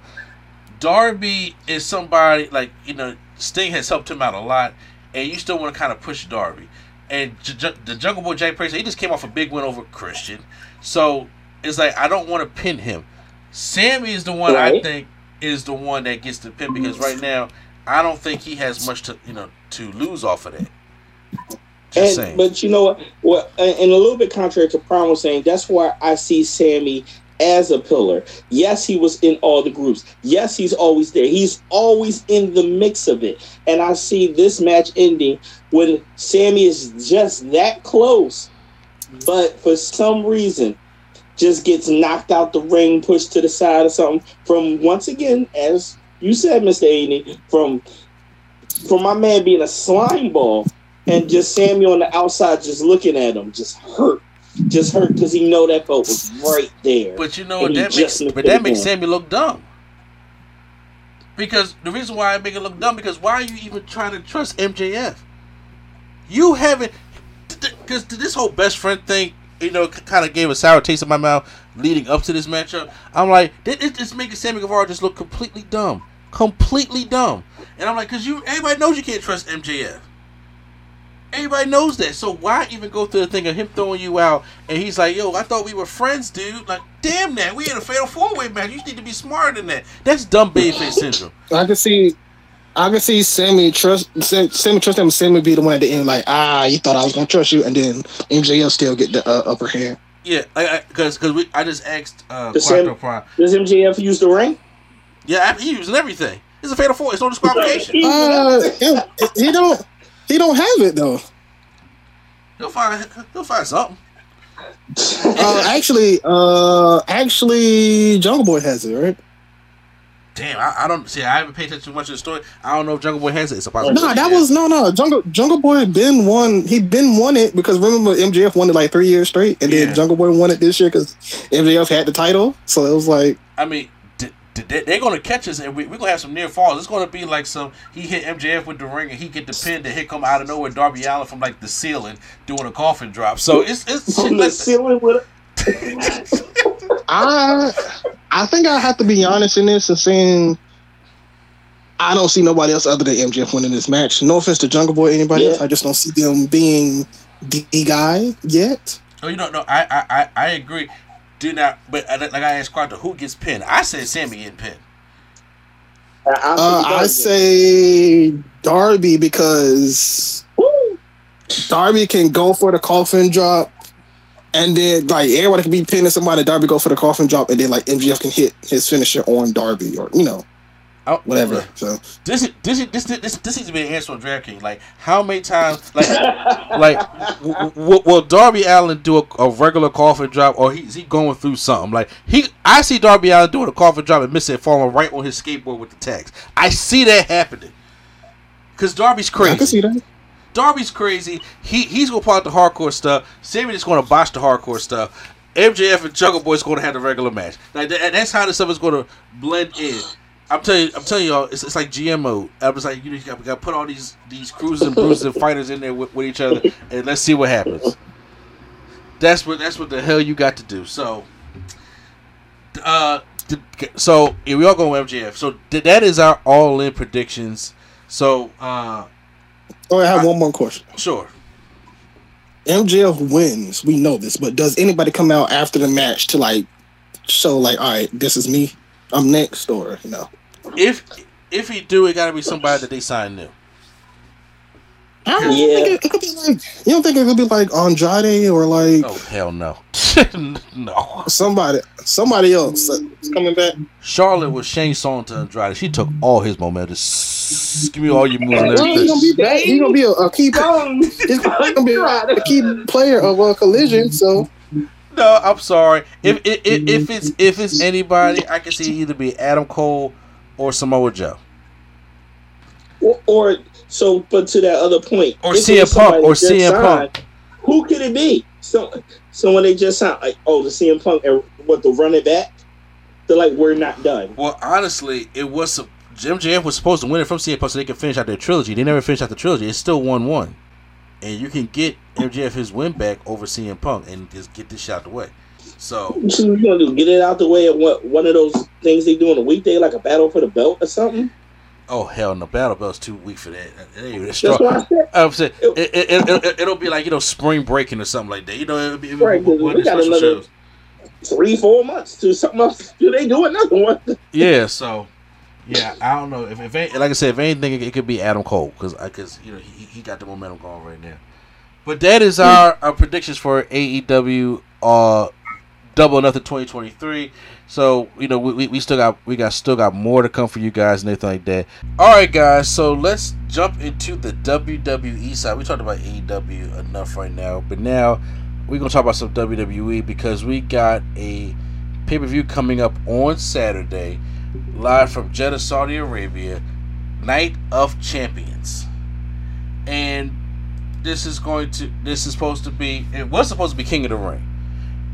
Darby is somebody like you know Sting has helped him out a lot, and you still want to kind of push Darby. And J- J- the Jungle Boy Jay Priest, he just came off a big win over Christian, so it's like I don't want to pin him. Sammy is the one I think is the one that gets the pin because right now I don't think he has much to you know to lose off of that. Just And, saying. but you know what? Well, and a little bit contrary to Prime was saying, that's why I see Sammy as a pillar. Yes, he was in all the groups. Yes, he's always there. He's always in the mix of it. And I see this match ending when Sammy is just that close, but for some reason just gets knocked out the ring, pushed to the side or something. From once again, as you said, Mr. Aney, from from my man being a slime ball and just Sammy on the outside just looking at him, just hurt. Just hurt because he know that belt was right there. But you know what? That makes but that makes. Sammy look dumb. Because the reason why I make it look dumb because why are you even trying to trust MJF? You haven't because this whole best friend thing, you know, kind of gave a sour taste in my mouth leading up to this matchup. I'm like, it, it- it's making Sammy Guevara just look completely dumb, completely dumb. And I'm like, because you everybody knows you can't trust MJF. Everybody knows that. So why even go through the thing of him throwing you out? And he's like, "Yo, I thought we were friends, dude. Like, damn that. We had a fatal four way match. You need to be smarter than that. That's dumb babyface syndrome." I can see, I can see Sammy trust Sammy trust him. Sammy be the one at the end, like ah, you thought I was gonna trust you, and then MJF still get the uh, upper hand. Yeah, because because we I just asked uh, The Quattro Sam- Does MJF use the ring? Yeah, I- he using everything. It's a fatal four. It's no disqualification. Uh, he, he don't, he don't have it though. He'll find he'll find something. Uh, actually, uh, actually, Jungle Boy has it, right? Damn, I, I don't see. I haven't paid attention too much to the story. I don't know if Jungle Boy has it. It's a possibility. No, that was no, no. Jungle Jungle Boy been won. He been won it because remember MJF won it like three years straight, and Yeah. then Jungle Boy won it this year because MJF had the title. So it was like, I mean, d- d- they- they're gonna catch us, and we, we're gonna have some near falls. It's gonna be like some he hit MJF with the ring, and he get the pin, then hit come out of nowhere Darby Allin from like the ceiling doing a coffin drop. So it's it's shit the like ceiling with I I think I have to be honest in this and saying I don't see nobody else other than MJF winning this match. No offense to Jungle Boy, anybody Yeah. else. I just don't see them being the guy yet. Oh, you know, no, I I I, I agree. Do not, but like I asked Quattro, who gets pinned? I said Sammy getting pinned. I, Uh, I say Darby because Darby can go for the coffin drop, and then like everybody can be pinning somebody. Darby go for the coffin drop, and then like MJF can hit his finisher on Darby, or you know Oh, whatever. So This is this this this this needs to be an answer on DraftKings. Like how many times like like w- w- will Darby Allin do a, a regular coffin drop or he, is he going through something? Like he I see Darby Allin doing a coffin drop and missing it falling right on his skateboard with the tags. I see that happening. Cause Darby's crazy. I can see that. Darby's crazy. He he's gonna pull out the hardcore stuff. Sammy just gonna botch the hardcore stuff. MJF and Jungle Boy's gonna have the regular match. Like that, that's how this stuff is gonna blend in. I'm telling you, I'm telling y'all, it's, it's like GMO. I was like, you know, you got, got to put all these these cruisers and bruisers and fighters in there with, with each other, and let's see what happens. That's what that's what the hell you got to do. So, uh, so yeah, we all go with MJF. So th- that is our all in predictions. So, uh, Oh, I have one more question. sure. MJF wins. We know this, but does anybody come out after the match to like show like, all right, this is me. I'm next, or you know? If if he do, it got to be somebody that they sign new. I don't Yeah. think it, it could be like you don't think it could be like Andrade or like Oh hell no, no. somebody somebody else that's coming back. Charlotte was Shane Song to Andrade. She took all his momentum. Just Give me all your moves and Well, he's gonna be back. He's gonna be a, a key. He's gonna be a, a key player of a collision. So No, I'm sorry. If if, if if it's if it's anybody, I can see either be Adam Cole or Samoa Joe. Or, or so, but to that other point, Or CM Punk, or CM signed, Punk. Who could it be? So, someone they just signed, like, oh, the CM Punk, and what the running back? They're like, we're not done. Well, honestly, it was a, Jim JF was supposed to win it from CM Punk so they could finish out their trilogy. They never finished out the trilogy. It's still one one. and you can get MJF his win back over CM Punk and just get this shot away. So What you gonna do? Get it out the way at one, one of those things they do on a weekday, like a battle for the belt or something? Oh hell no! Battle Belt's too weak for that. It ain't even That's strong. what I said. I'm saying it, it, it, it, it'll be like you know spring breaking or something like that. You know, it'll be, it'll be Right, one we got another- shows. Three, four months to something else. Do they do another one? Yeah, so yeah, I don't know if, if like I said, if anything, it, it could be Adam Cole because because you know he, he got the momentum going right now. But that is our, our predictions for AEW uh double nothing 2023. So you know we, we, still got we got still got more to come for you guys and everything like that. All right, guys. So let's jump into the WWE side. We talked about AEW enough right now, but now we're gonna talk about some WWE because we got a pay per view coming up on Saturday, live from Jeddah, Saudi Arabia, Night of Champions, and this is going to this is supposed to be it was supposed to be King of the Ring,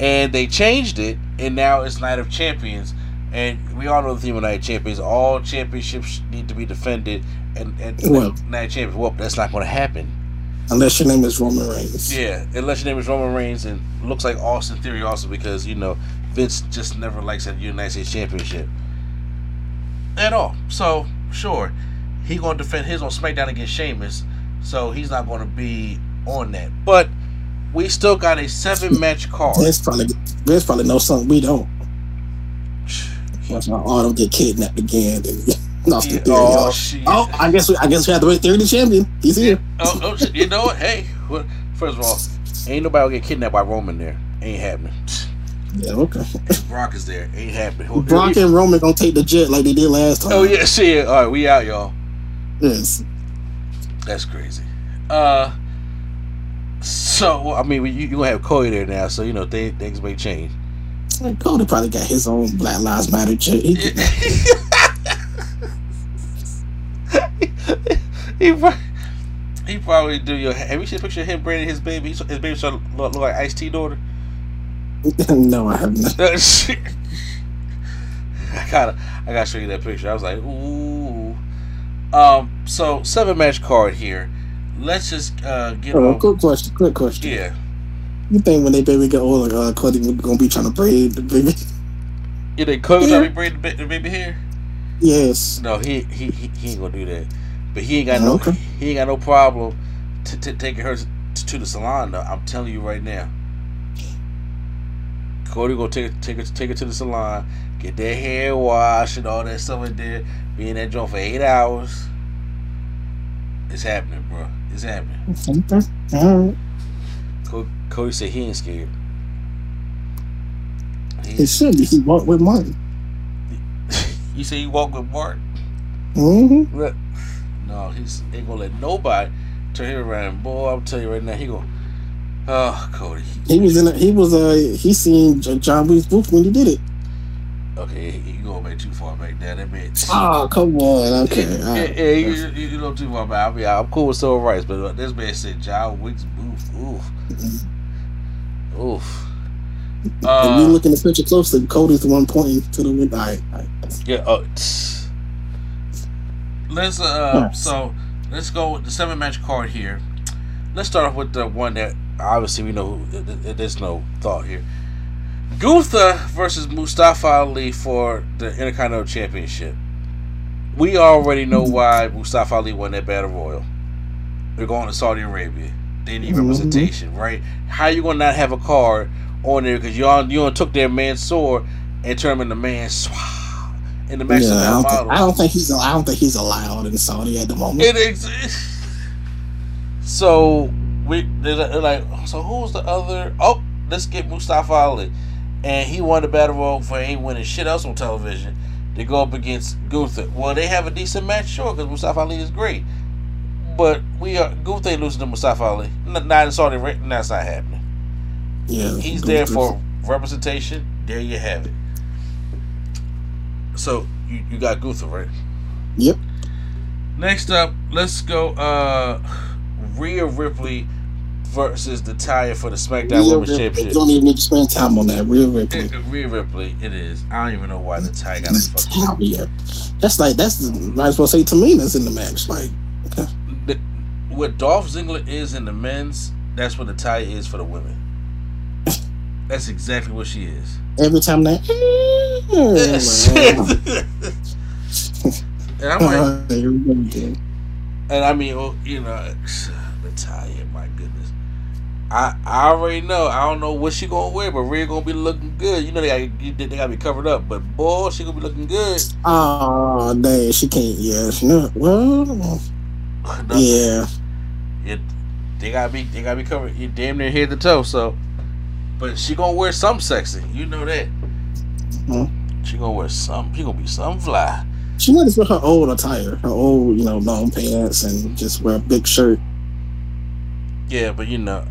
and they changed it, and now it's Night of Champions. And we all know the theme of Night of Champions. All championships need to be defended, and, and Well- Night of Champions. Well, that's not going to happen. Unless your name is Roman Reigns. Yeah, unless your name is Roman Reigns and looks like Austin Theory also because you know Vince just never likes a United States Championship at all. So sure, he gonna defend his on SmackDown against Sheamus, so he's not gonna be on that. But we still got a seven match card. Vince probably Vince probably knows something we don't. Watch my Auto get kidnapped again. And lost the Yeah, theory. oh, Oh, I guess we, I guess we have to wait. Theory the champion. He's here. Oh, oh you know what? Hey, first of all, ain't nobody gonna get kidnapped by Roman there. Ain't happening. Yeah, okay. Brock is there. Ain't happening. Brock and Roman gonna take the jet like they did last time. Oh yeah, shit. All right, we out, y'all. Yes. That's crazy. Uh, so I mean, you you gonna have Cody there now, so you know th- things may change. Like Cody probably got his own Black Lives Matter jet. He, he pro- he probably do your. Have you seen a picture of him bringing his baby? His baby started to look, look like Ice T daughter. no, I have not. I gotta I gotta show you that picture. I was like, ooh. Um. So seven match card here. Let's just uh get Oh, on. quick question. Quick question. Yeah. You think when they baby get older, uh, Cody gonna be trying to braid the baby? You think Cody Yeah. trying to braid the, baby hair? Yes. No, he he he, he ain't gonna do that. But he ain't got no Okay. he ain't got no problem t- t- taking her to, to the salon. Though I'm telling you right now, Cody gonna take take her take her to the salon, get their hair washed and all that stuff in there. Be in that joint for eight hours. It's happening, bro. It's happening. All right. Cody, said he ain't scared. It should. He walked with money. You say he walked with Martin? Mm-hmm. Look, No, he's ain't gonna let nobody turn him around. Boy, I'm telling you right now, he gonna. Oh, Cody. He was in. A, he was. Uh. He seen John Wilkes Booth when he did it. Okay, you going back too far back there. That man. Oh, come on. Okay. Yeah, right. yeah, you, you, you know too far back. I mean, I'm cool with civil rights, but uh, this man said John Wilkes Booth. Oof. Oof. if you Uh, look in the picture closely, Cody's the one pointing to the window. Right, yeah. Uh, tss. let's uh. So let's go with the seven match card here. Let's start off with the one that obviously we know th- th- there's no thought here. Gunther versus Mustafa Ali for the Intercontinental Championship. We already know why Mustafa Ali won that battle royal. They're going to Saudi Arabia. They need Mhm. representation, right? How you gonna not have a card on there because you all you all took their man's sword and turned him into man swah in the match Yeah, I, don't think. I don't think he's. I don't think he's allowed in Saudi at the moment. It exists. So we they're like, so who's the other? Oh, let's get Mustafa Ali, and he won the battle royal for ain't winning shit else on television. They go up against Gunther. Well, they have a decent match, sure, because Mustafa Ali is great. But we are Gunther losing to Mustafa Ali. N- Not in Saudi Arabia. That's not happening. yeah, He's there for representation. There you have it. So you, you got Gunther, right? Yep. Next up, let's go uh Rhea Ripley versus the tire for the SmackDown Rhea Women's. Championship. You don't even need to spend time on that. Rhea Ripley. It- Rhea Ripley, it is. I don't even know why the tie got a. That's like that's the, might as well say Tamina's in the match. Like The- what Dolph Ziggler is in the men's, that's what Natalya is for the women. That's exactly what she is. Every time that. and I'm like, here we go again. and I mean, oh, you know, Natalya, my goodness. I I already know. I don't know what she gonna wear, but Rhea gonna be looking good. You know they got they gotta be covered up, but boy, she gonna be looking good. Oh, dang, she can't. Yeah, no, well, yeah. it, they gotta be they gotta be covered. You damn near head to toe. So, but she gonna wear some sexy. You know that. Mhm. She gonna wear some. She gonna be some fly. She wanted to wear her old attire, her old, you know, long pants, and just wear a big shirt. Yeah, but you know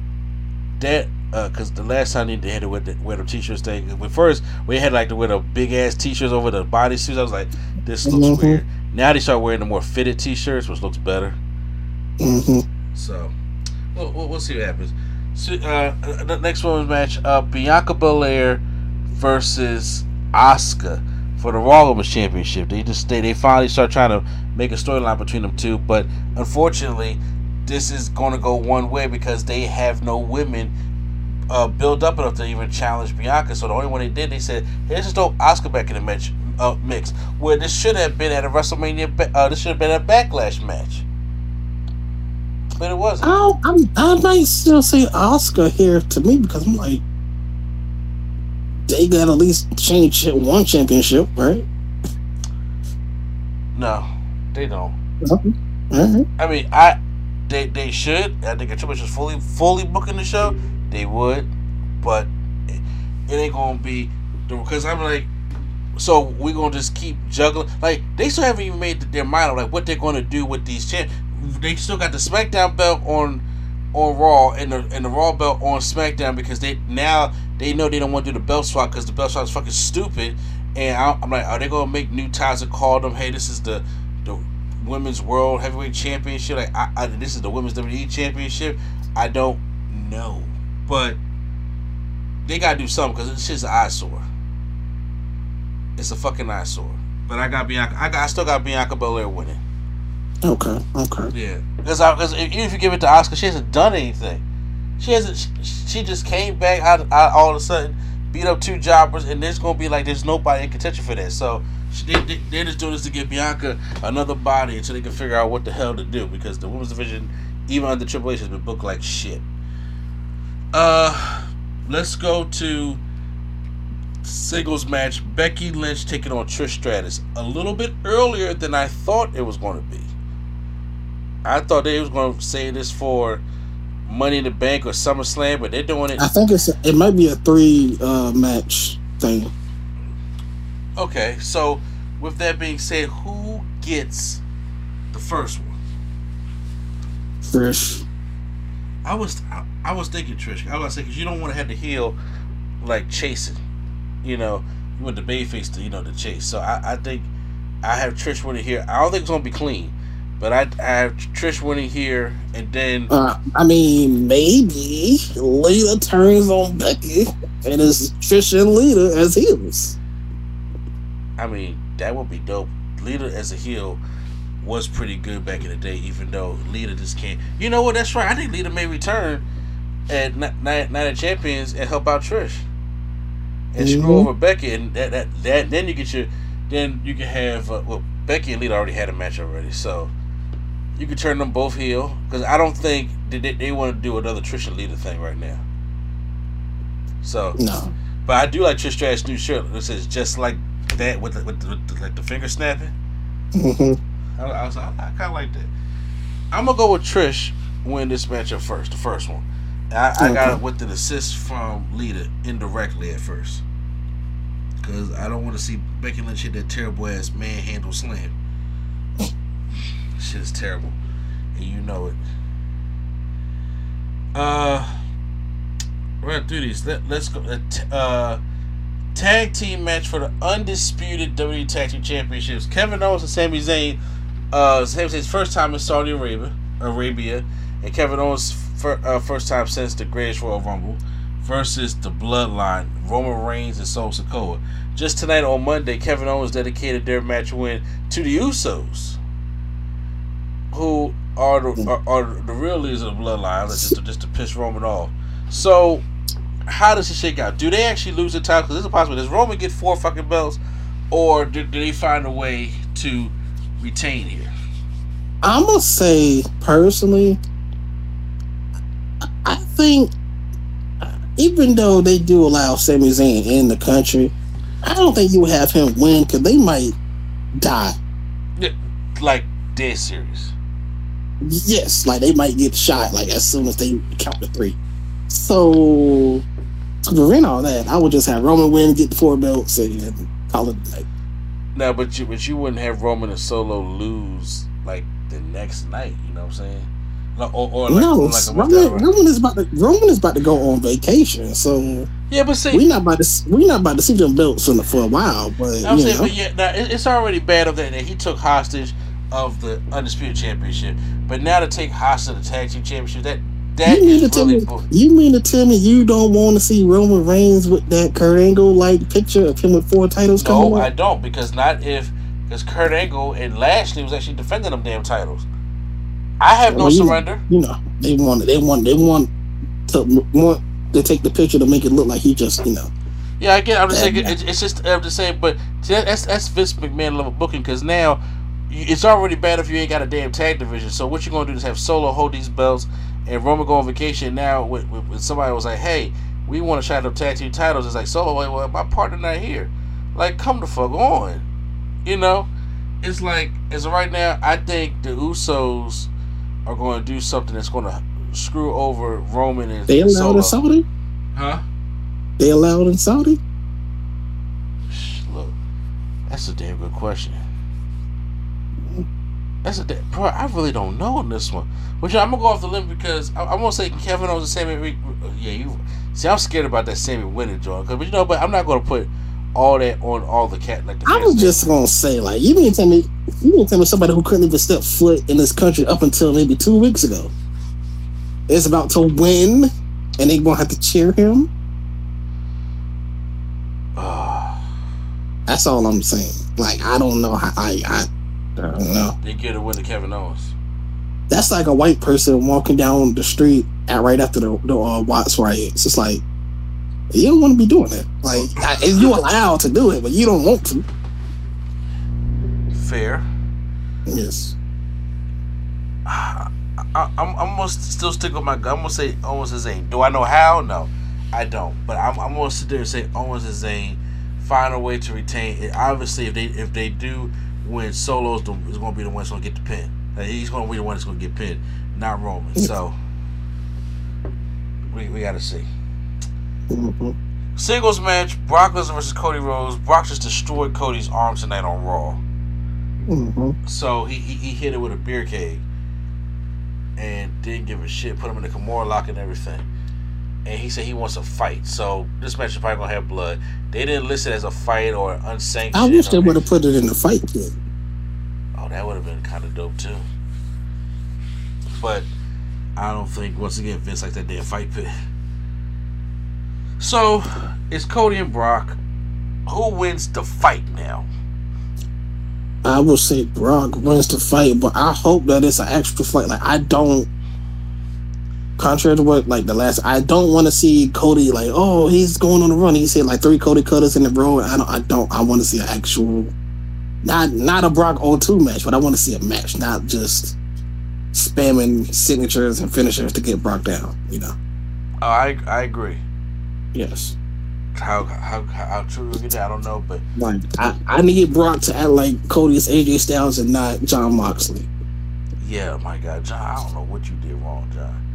that because the last time they had to wear the, wear the t-shirts thing. When first we had like to wear the big ass t-shirts over the bodysuits. I was like, this looks Mhm. weird. Now they start wearing the more fitted t-shirts, which looks better. hmm So, we'll, we'll, we'll see what happens. So, uh, the next women's match: uh, Bianca Belair versus Asuka for the Raw Women's Championship. They just they, they finally start trying to make a storyline between them two, but unfortunately, this is going to go one way because they have no women uh, built up enough to even challenge Bianca. So the only one they did, they said, "Hey, let's just throw Asuka back in the match uh, mix." Where this should have been at a WrestleMania, uh, this should have been a Backlash match, but it wasn't. I, I'm, I might still say Asuka here to me because I'm like, they got at least change one championship, right? No, they don't. Okay. All right. I mean, I they they should. I think if Triple H was fully fully booking the show, they would, but it, it ain't gonna be because I'm like, so we gonna just keep juggling. Like they still haven't even made their mind up like what they're gonna do with these champ. They still got the SmackDown belt on on Raw and the and the Raw belt on SmackDown because they now they know they don't want to do the belt swap because the belt swap is fucking stupid. And I'm like, are they gonna make new ties and call them? Hey, this is the women's world heavyweight championship. Like, I, I, this is the women's WWE championship. I don't know, but they gotta do something because it's just an eyesore. It's a fucking eyesore. But I got Bianca. I got. I still got Bianca Belair winning. Okay. Okay. Yeah, because even if you give it to Asuka, she hasn't done anything. She hasn't. She, she just came back out, out all of a sudden, beat up two jobbers, and there's gonna be like there's nobody in contention for that. So they, they, they're just doing this to give Bianca another body until they can figure out what the hell to do because the women's division, even under Triple H, has been booked like shit. Uh, let's go to singles match. Becky Lynch taking on Trish Stratus a little bit earlier than I thought it was going to be. I thought they was going to say this for Money in the Bank or SummerSlam, but they're doing it. I think it's it might be a three uh, match thing. Okay, so with that being said, who gets the first one? Trish. I was I, I was thinking Trish. I was thinking you don't want to have to heal like chasing. You know, you want the babyface to you know the chase. So I, I think I have Trish winning here. I don't think it's gonna be clean, but I, I have Trish winning here, and then Uh, I mean, maybe Lita turns on Becky and it's Trish and Lita as heels. I mean that would be dope. Lita as a heel was pretty good back in the day, even though Lita just can't. You know what? That's right. I think Lita may return at Night Night of Champions and help out Trish and screw Mhm. over Becky, and that that that then you get your then you can have uh, well Becky and Lita already had a match already, so you can turn them both heel because I don't think that they, they want to do another Trish and Lita thing right now. So No. but I do like Trish Stratus' new shirt. It says just like that with the, with, the, with the, like the finger snapping. hmm I, I was I, I kind of like that. I'm gonna go with Trish win this matchup first, the first one. I, I got it with an assist from Lita indirectly at first, because I don't want to see Becky Lynch hit that terrible ass manhandle slam. Shit is terrible, and you know it. Uh, we're gonna do these. Let, let's go. Uh, uh, tag team match for the undisputed WWE Tag Team Championships. Kevin Owens and Sami Zayn. Uh, Sami Zayn's first time in Saudi Arabia, Arabia, and Kevin Owens' fir- uh, first time since the Greatest Royal Rumble versus the Bloodline, Roman Reigns and Solo Sikoa. Just tonight on Monday, Kevin Owens dedicated their match win to the Usos, who are the are, are the real leaders of the bloodline, just to, just to piss Roman off. So, how does it shake out? Do they actually lose the title? Because this is possible. Does Roman get four fucking belts, or do, do they find a way to retain here? I'm gonna say personally, I think even though they do allow Sami Zayn in the country, I don't think you would have him win because they might die. Yeah, like dead serious. Yes, like they might get shot like as soon as they count to three. So prevent all that, I would just have Roman win, get the four belts, and call it night. No, but you but you wouldn't have Roman and Solo lose like the next night. You know what I'm saying? Like, or, or like, no, like Roman, down the road. Roman is about to Roman is about to go on vacation, so Yeah, but see, we not about to we not about to see them belts in the, for a while. But I'm saying, know, but yeah, now it's already bad of that that he took hostage of the undisputed championship, but now to take hostage of the tag team championship, that that you mean to tell really me you mean to tell me you don't want to see Roman Reigns with that Kurt Angle like picture of him with four titles No? I don't because not if because Kurt Angle and Lashley was actually defending them damn titles. I have no you- surrender. You know, they want they want they want to want to take the picture to make it look like he just you know. Yeah, I get. I'm just saying. It's, it's just. I'm just saying. But that's that's Vince McMahon level booking because now it's already bad if you ain't got a damn tag division. So what you gonna do is have Solo hold these belts and Roman go on vacation. Now when, when when somebody was like, "Hey, we want to try to tag team titles," it's like Solo. Wait, well, my partner not here. Like, come the fuck on. You know, it's like as of right now, I think the Usos are going to do something that's going to screw over Roman and They allowed Solo. in Saudi. Huh? They allowed in Saudi. Look, that's a damn good question. That's a bro. I really don't know on this one. Which I'm gonna go off the limb because I, I'm gonna say Kevin Owens and Sami. Yeah, you see, I'm scared about that Sami winning, John. Cause, but you know, but I'm not gonna put all that on all the cat like the. I was just gonna say, like, you mean to tell me, you mean to tell me somebody who couldn't even step foot in this country up until maybe two weeks ago is about to win, and they gonna have to cheer him? That's all I'm saying. Like, I don't know how I, I, I. They get a win to Kevin Owens. That's like a white person walking down the street at right after the, the uh, Watts riot. It's just like you don't want to be doing that. Like, I, and you allowed to do it, but you don't want to. Fair. Yes. I, I'm, I'm gonna still stick with my gun. I'm gonna say Owens and Zayn. Do I know how? No, I don't. But I'm, I'm gonna sit there and say Owens and Zayn find a way to retain. It. Obviously, if they if they do win, Solo's the, is gonna be the one that's gonna get the pin. He's gonna be the one that's gonna get pinned, not Roman. So we, we gotta see. Mhm. Singles match: Brock Lesnar versus Cody Rhodes. Brock just destroyed Cody's arm tonight on Raw. Mhm. So he, he, he hit it with a beer keg and didn't give a shit. Put him in the Kimura lock and everything. And he said he wants a fight. So this match is probably gonna have blood. They didn't list it as a fight or unsanctioned. I wish they would have put it in the fight pit. Oh, that would have been kind of dope too. But I don't think once again Vince like that damn fight pit. So it's Cody and Brock. Who wins the fight now? I will say Brock wins the fight, but I hope that it's an extra fight. Like I don't, contrary to what like the last, I don't want to see Cody like, oh, he's going on a run. He said like three Cody cutters in a row. I don't, I don't, I want to see an actual, not not a Brock O2 match, but I want to see a match, not just spamming signatures and finishers to get Brock down. You know? Oh, I I agree. Yes. How how how, true get that, I don't know, but Like I, I need Brock to act like Cody is AJ Styles and not Jon Moxley. yeah, my God, John, I don't know what you did wrong, John.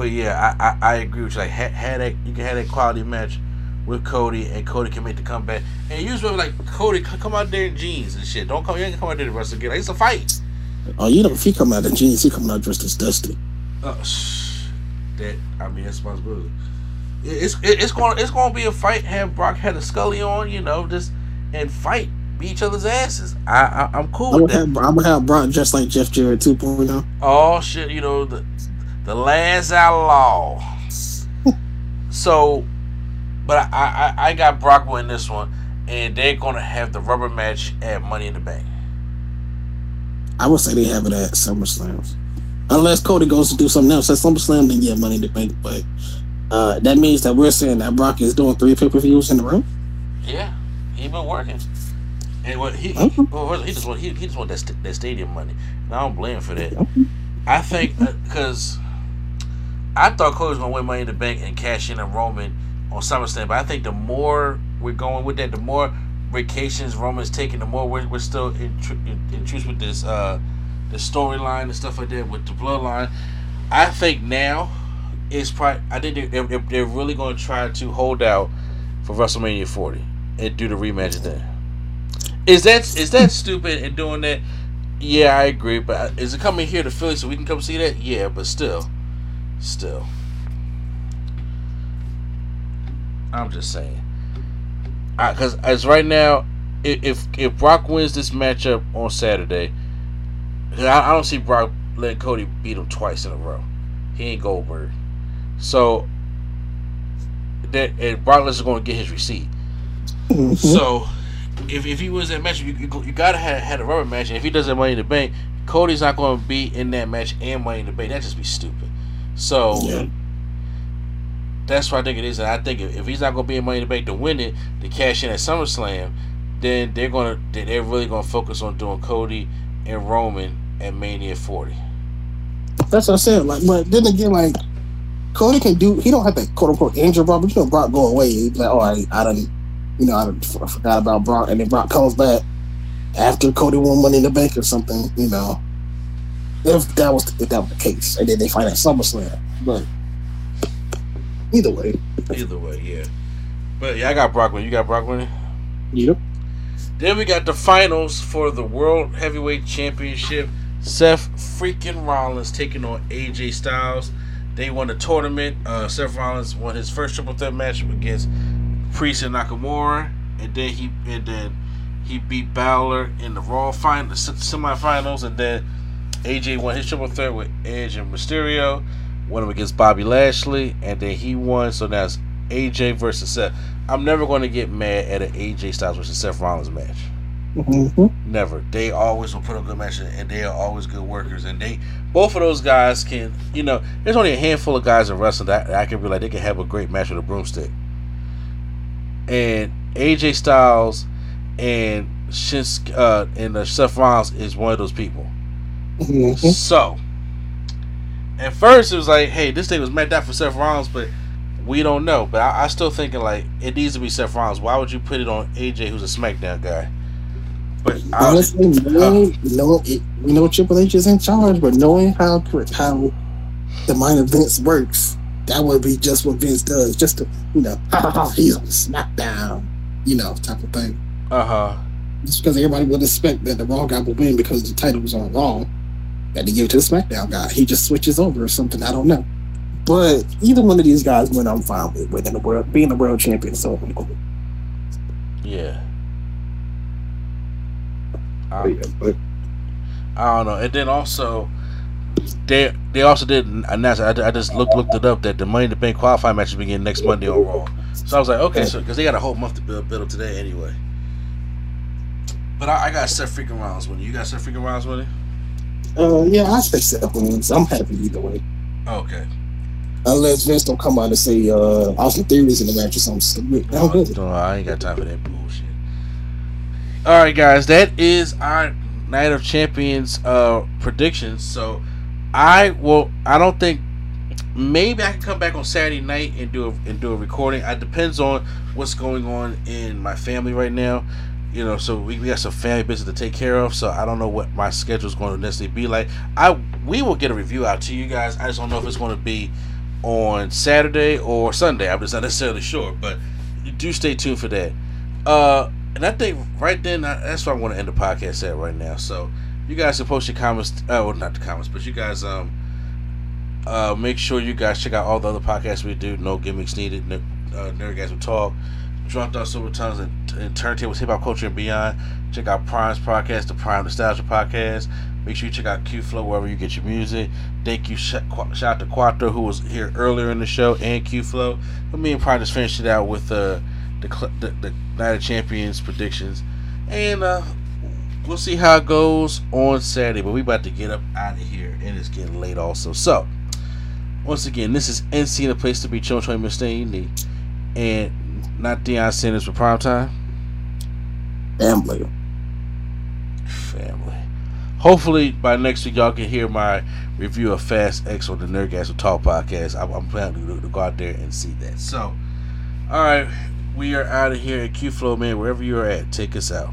But yeah, I, I, I agree with you. Like, had, had that you can have that quality match with Cody, and Cody can make the comeback. And usually, like Cody, come out there in jeans and shit. Don't come, you ain't come out there to wrestle again. Like, it's a fight. Oh, you know, if he come out in jeans, he come out dressed as Dusty. Uh, sh- that I mean, that's responsibility. It's it- it's going it's going to be a fight. Have Brock had a Scully on, you know, just and fight, beat each other's asses. I, I I'm cool I with that. have, I would have Brock dressed like Jeff Jarrett oh. 2.0. Oh shit, you know the the last outlaw. so, but I, I I got Brock winning this one, and they're gonna have the rubber match at Money in the Bank. I would say they have it at SummerSlam. Unless Cody goes to do something else at SummerSlam, then yeah, Money in the Bank. But uh, that means that we're saying that Brock is doing three pay per views in a row. Yeah, he been working. And what he, Okay. he, he just want he, he just want that, st- that stadium money. And I don't blame him for that. I think because I thought Cody was gonna win Money in the Bank and cash in on Roman on SummerSlam, but I think the more we're going with that, the more vacations Roman's taking, the more we're, we're still in, tr- in, in with this uh the storyline and stuff like that with the bloodline. I think now is probably I think they're, they're, they're really going to try to hold out for WrestleMania 40 and do the rematch then. Is that is that stupid and doing that? Yeah, I agree. But is it coming here to Philly so we can come see that? Yeah, but still, still, I'm just saying. Because as right now, if if Brock wins this matchup on Saturday, I, I don't see Brock letting Cody beat him twice in a row. He ain't Goldberg, so that and Brock Lesnar going to get his receipt. Mm-hmm. So, if, if he wins that match, you, you, you gotta have had a rubber match. And if he doesn't Money in the Bank, Cody's not going to be in that match and Money in the Bank. That just be stupid. So Yeah. that's what I think it is. And I think if, if he's not going to be in Money in the Bank to win it, to cash in at SummerSlam, then they're going to then they're really going to focus on doing Cody and Roman at Mania 40. That's what I said. Like, but then again, like Cody can do. He don't have to quote unquote injure Brock. But you know, Brock go away. He's like, all right, I done, you know, I done f- forgot about Brock, and then Brock comes back after Cody won Money in the Bank or something. You know, if that was if that was the case, and then they fight at SummerSlam. But either way, Either way, yeah. But yeah, I got Brock winning. You got Brock winning? yep. Then we got the finals for the World Heavyweight Championship. Seth freaking Rollins taking on AJ Styles. They won the tournament. Uh, Seth Rollins won his first triple threat match against Priest and Nakamura, and then he and then he beat Balor in the Raw final, the semifinals, and then AJ won his triple threat with Edge and Mysterio. Won him against Bobby Lashley, and then he won. So now it's AJ versus Seth. I'm never going to get mad at an AJ Styles versus Seth Rollins match. hmm Never. They always will put up good matches, and they are always good workers. And they, both of those guys can, you know, there's only a handful of guys in wrestling that I can be like they can have a great match with a broomstick. And AJ Styles and Shinsuke uh, and uh, Seth Rollins is one of those people. Hmm So, at first it was like, hey, this thing was meant out for Seth Rollins, but we don't know. But I, I still thinking like it needs to be Seth Rollins. Why would you put it on AJ, who's a SmackDown guy? But was, Honestly, knowing, know, it, we know Triple H is in charge, but knowing how how the mind of Vince works, that would be just what Vince does, just to you know, he's on SmackDown, you know, type of thing. uh huh. Just because everybody would expect that the Raw guy would win because the title was on Raw, that they give it to the SmackDown guy. He just switches over or something. I don't know. But either one of these guys win, I'm fine with winning the world, being the world champion. So I'm cool. Yeah. But um, yeah, but I don't know. And then also, they they also did announce. I, I just looked looked it up that the Money in the Bank qualifying match is beginning next Monday on Raw. So I was like, okay, so because they got a whole month to build build up today anyway. But I, I got Seth freaking Rollins winning. You got Seth freaking Rollins winning? Uh, yeah, I say Seth wins. I'm happy either way. Okay. Unless Vince don't come out and say uh Austin Theory's in the match or something stupid. No, no, I ain't got time for that bullshit. All right, guys, that is our Night of Champions uh predictions. So I will. I don't think. Maybe I can come back on Saturday night and do a, and do a recording. It depends on what's going on in my family right now. You know, so we, we got some family business to take care of. So I don't know what my schedule is going to necessarily be like. I we will get a review out to you guys. I just don't know if it's going to be on Saturday or Sunday. I'm just not necessarily sure, but you do stay tuned for that. Uh, and I think right then I- that's where I want to end the podcast at right now. So you guys can post your comments. Uh, well, not the comments, but you guys um uh make sure you guys check out all the other podcasts we do. No gimmicks needed. No, uh, Nerd guys will talk. Drunk Out Silver Tongues and, and Turntables Hip Hop Culture and Beyond. Check out Prime's podcast, the Prime Nostalgia Podcast. Make sure you check out Q Flow wherever you get your music. Thank you, shout out to Quattro who was here earlier in the show and Q Flow. But me and Prime just finished it out with uh, the, the the Night of Champions predictions, and uh, we'll see how it goes on Saturday. But we about to get up out of here, and it's getting late also. So, once again, this is NC the place to be. Chon Chon Mustaine, and not Deion Sanders for prime time. Family. Family. Hopefully by next week y'all can hear my review of Fast X on the Nerdgasm Talk podcast. I'm, I'm planning to, to go out there and see that. So, all right, we are out of here at Q Flow, man. Wherever you're at, take us out.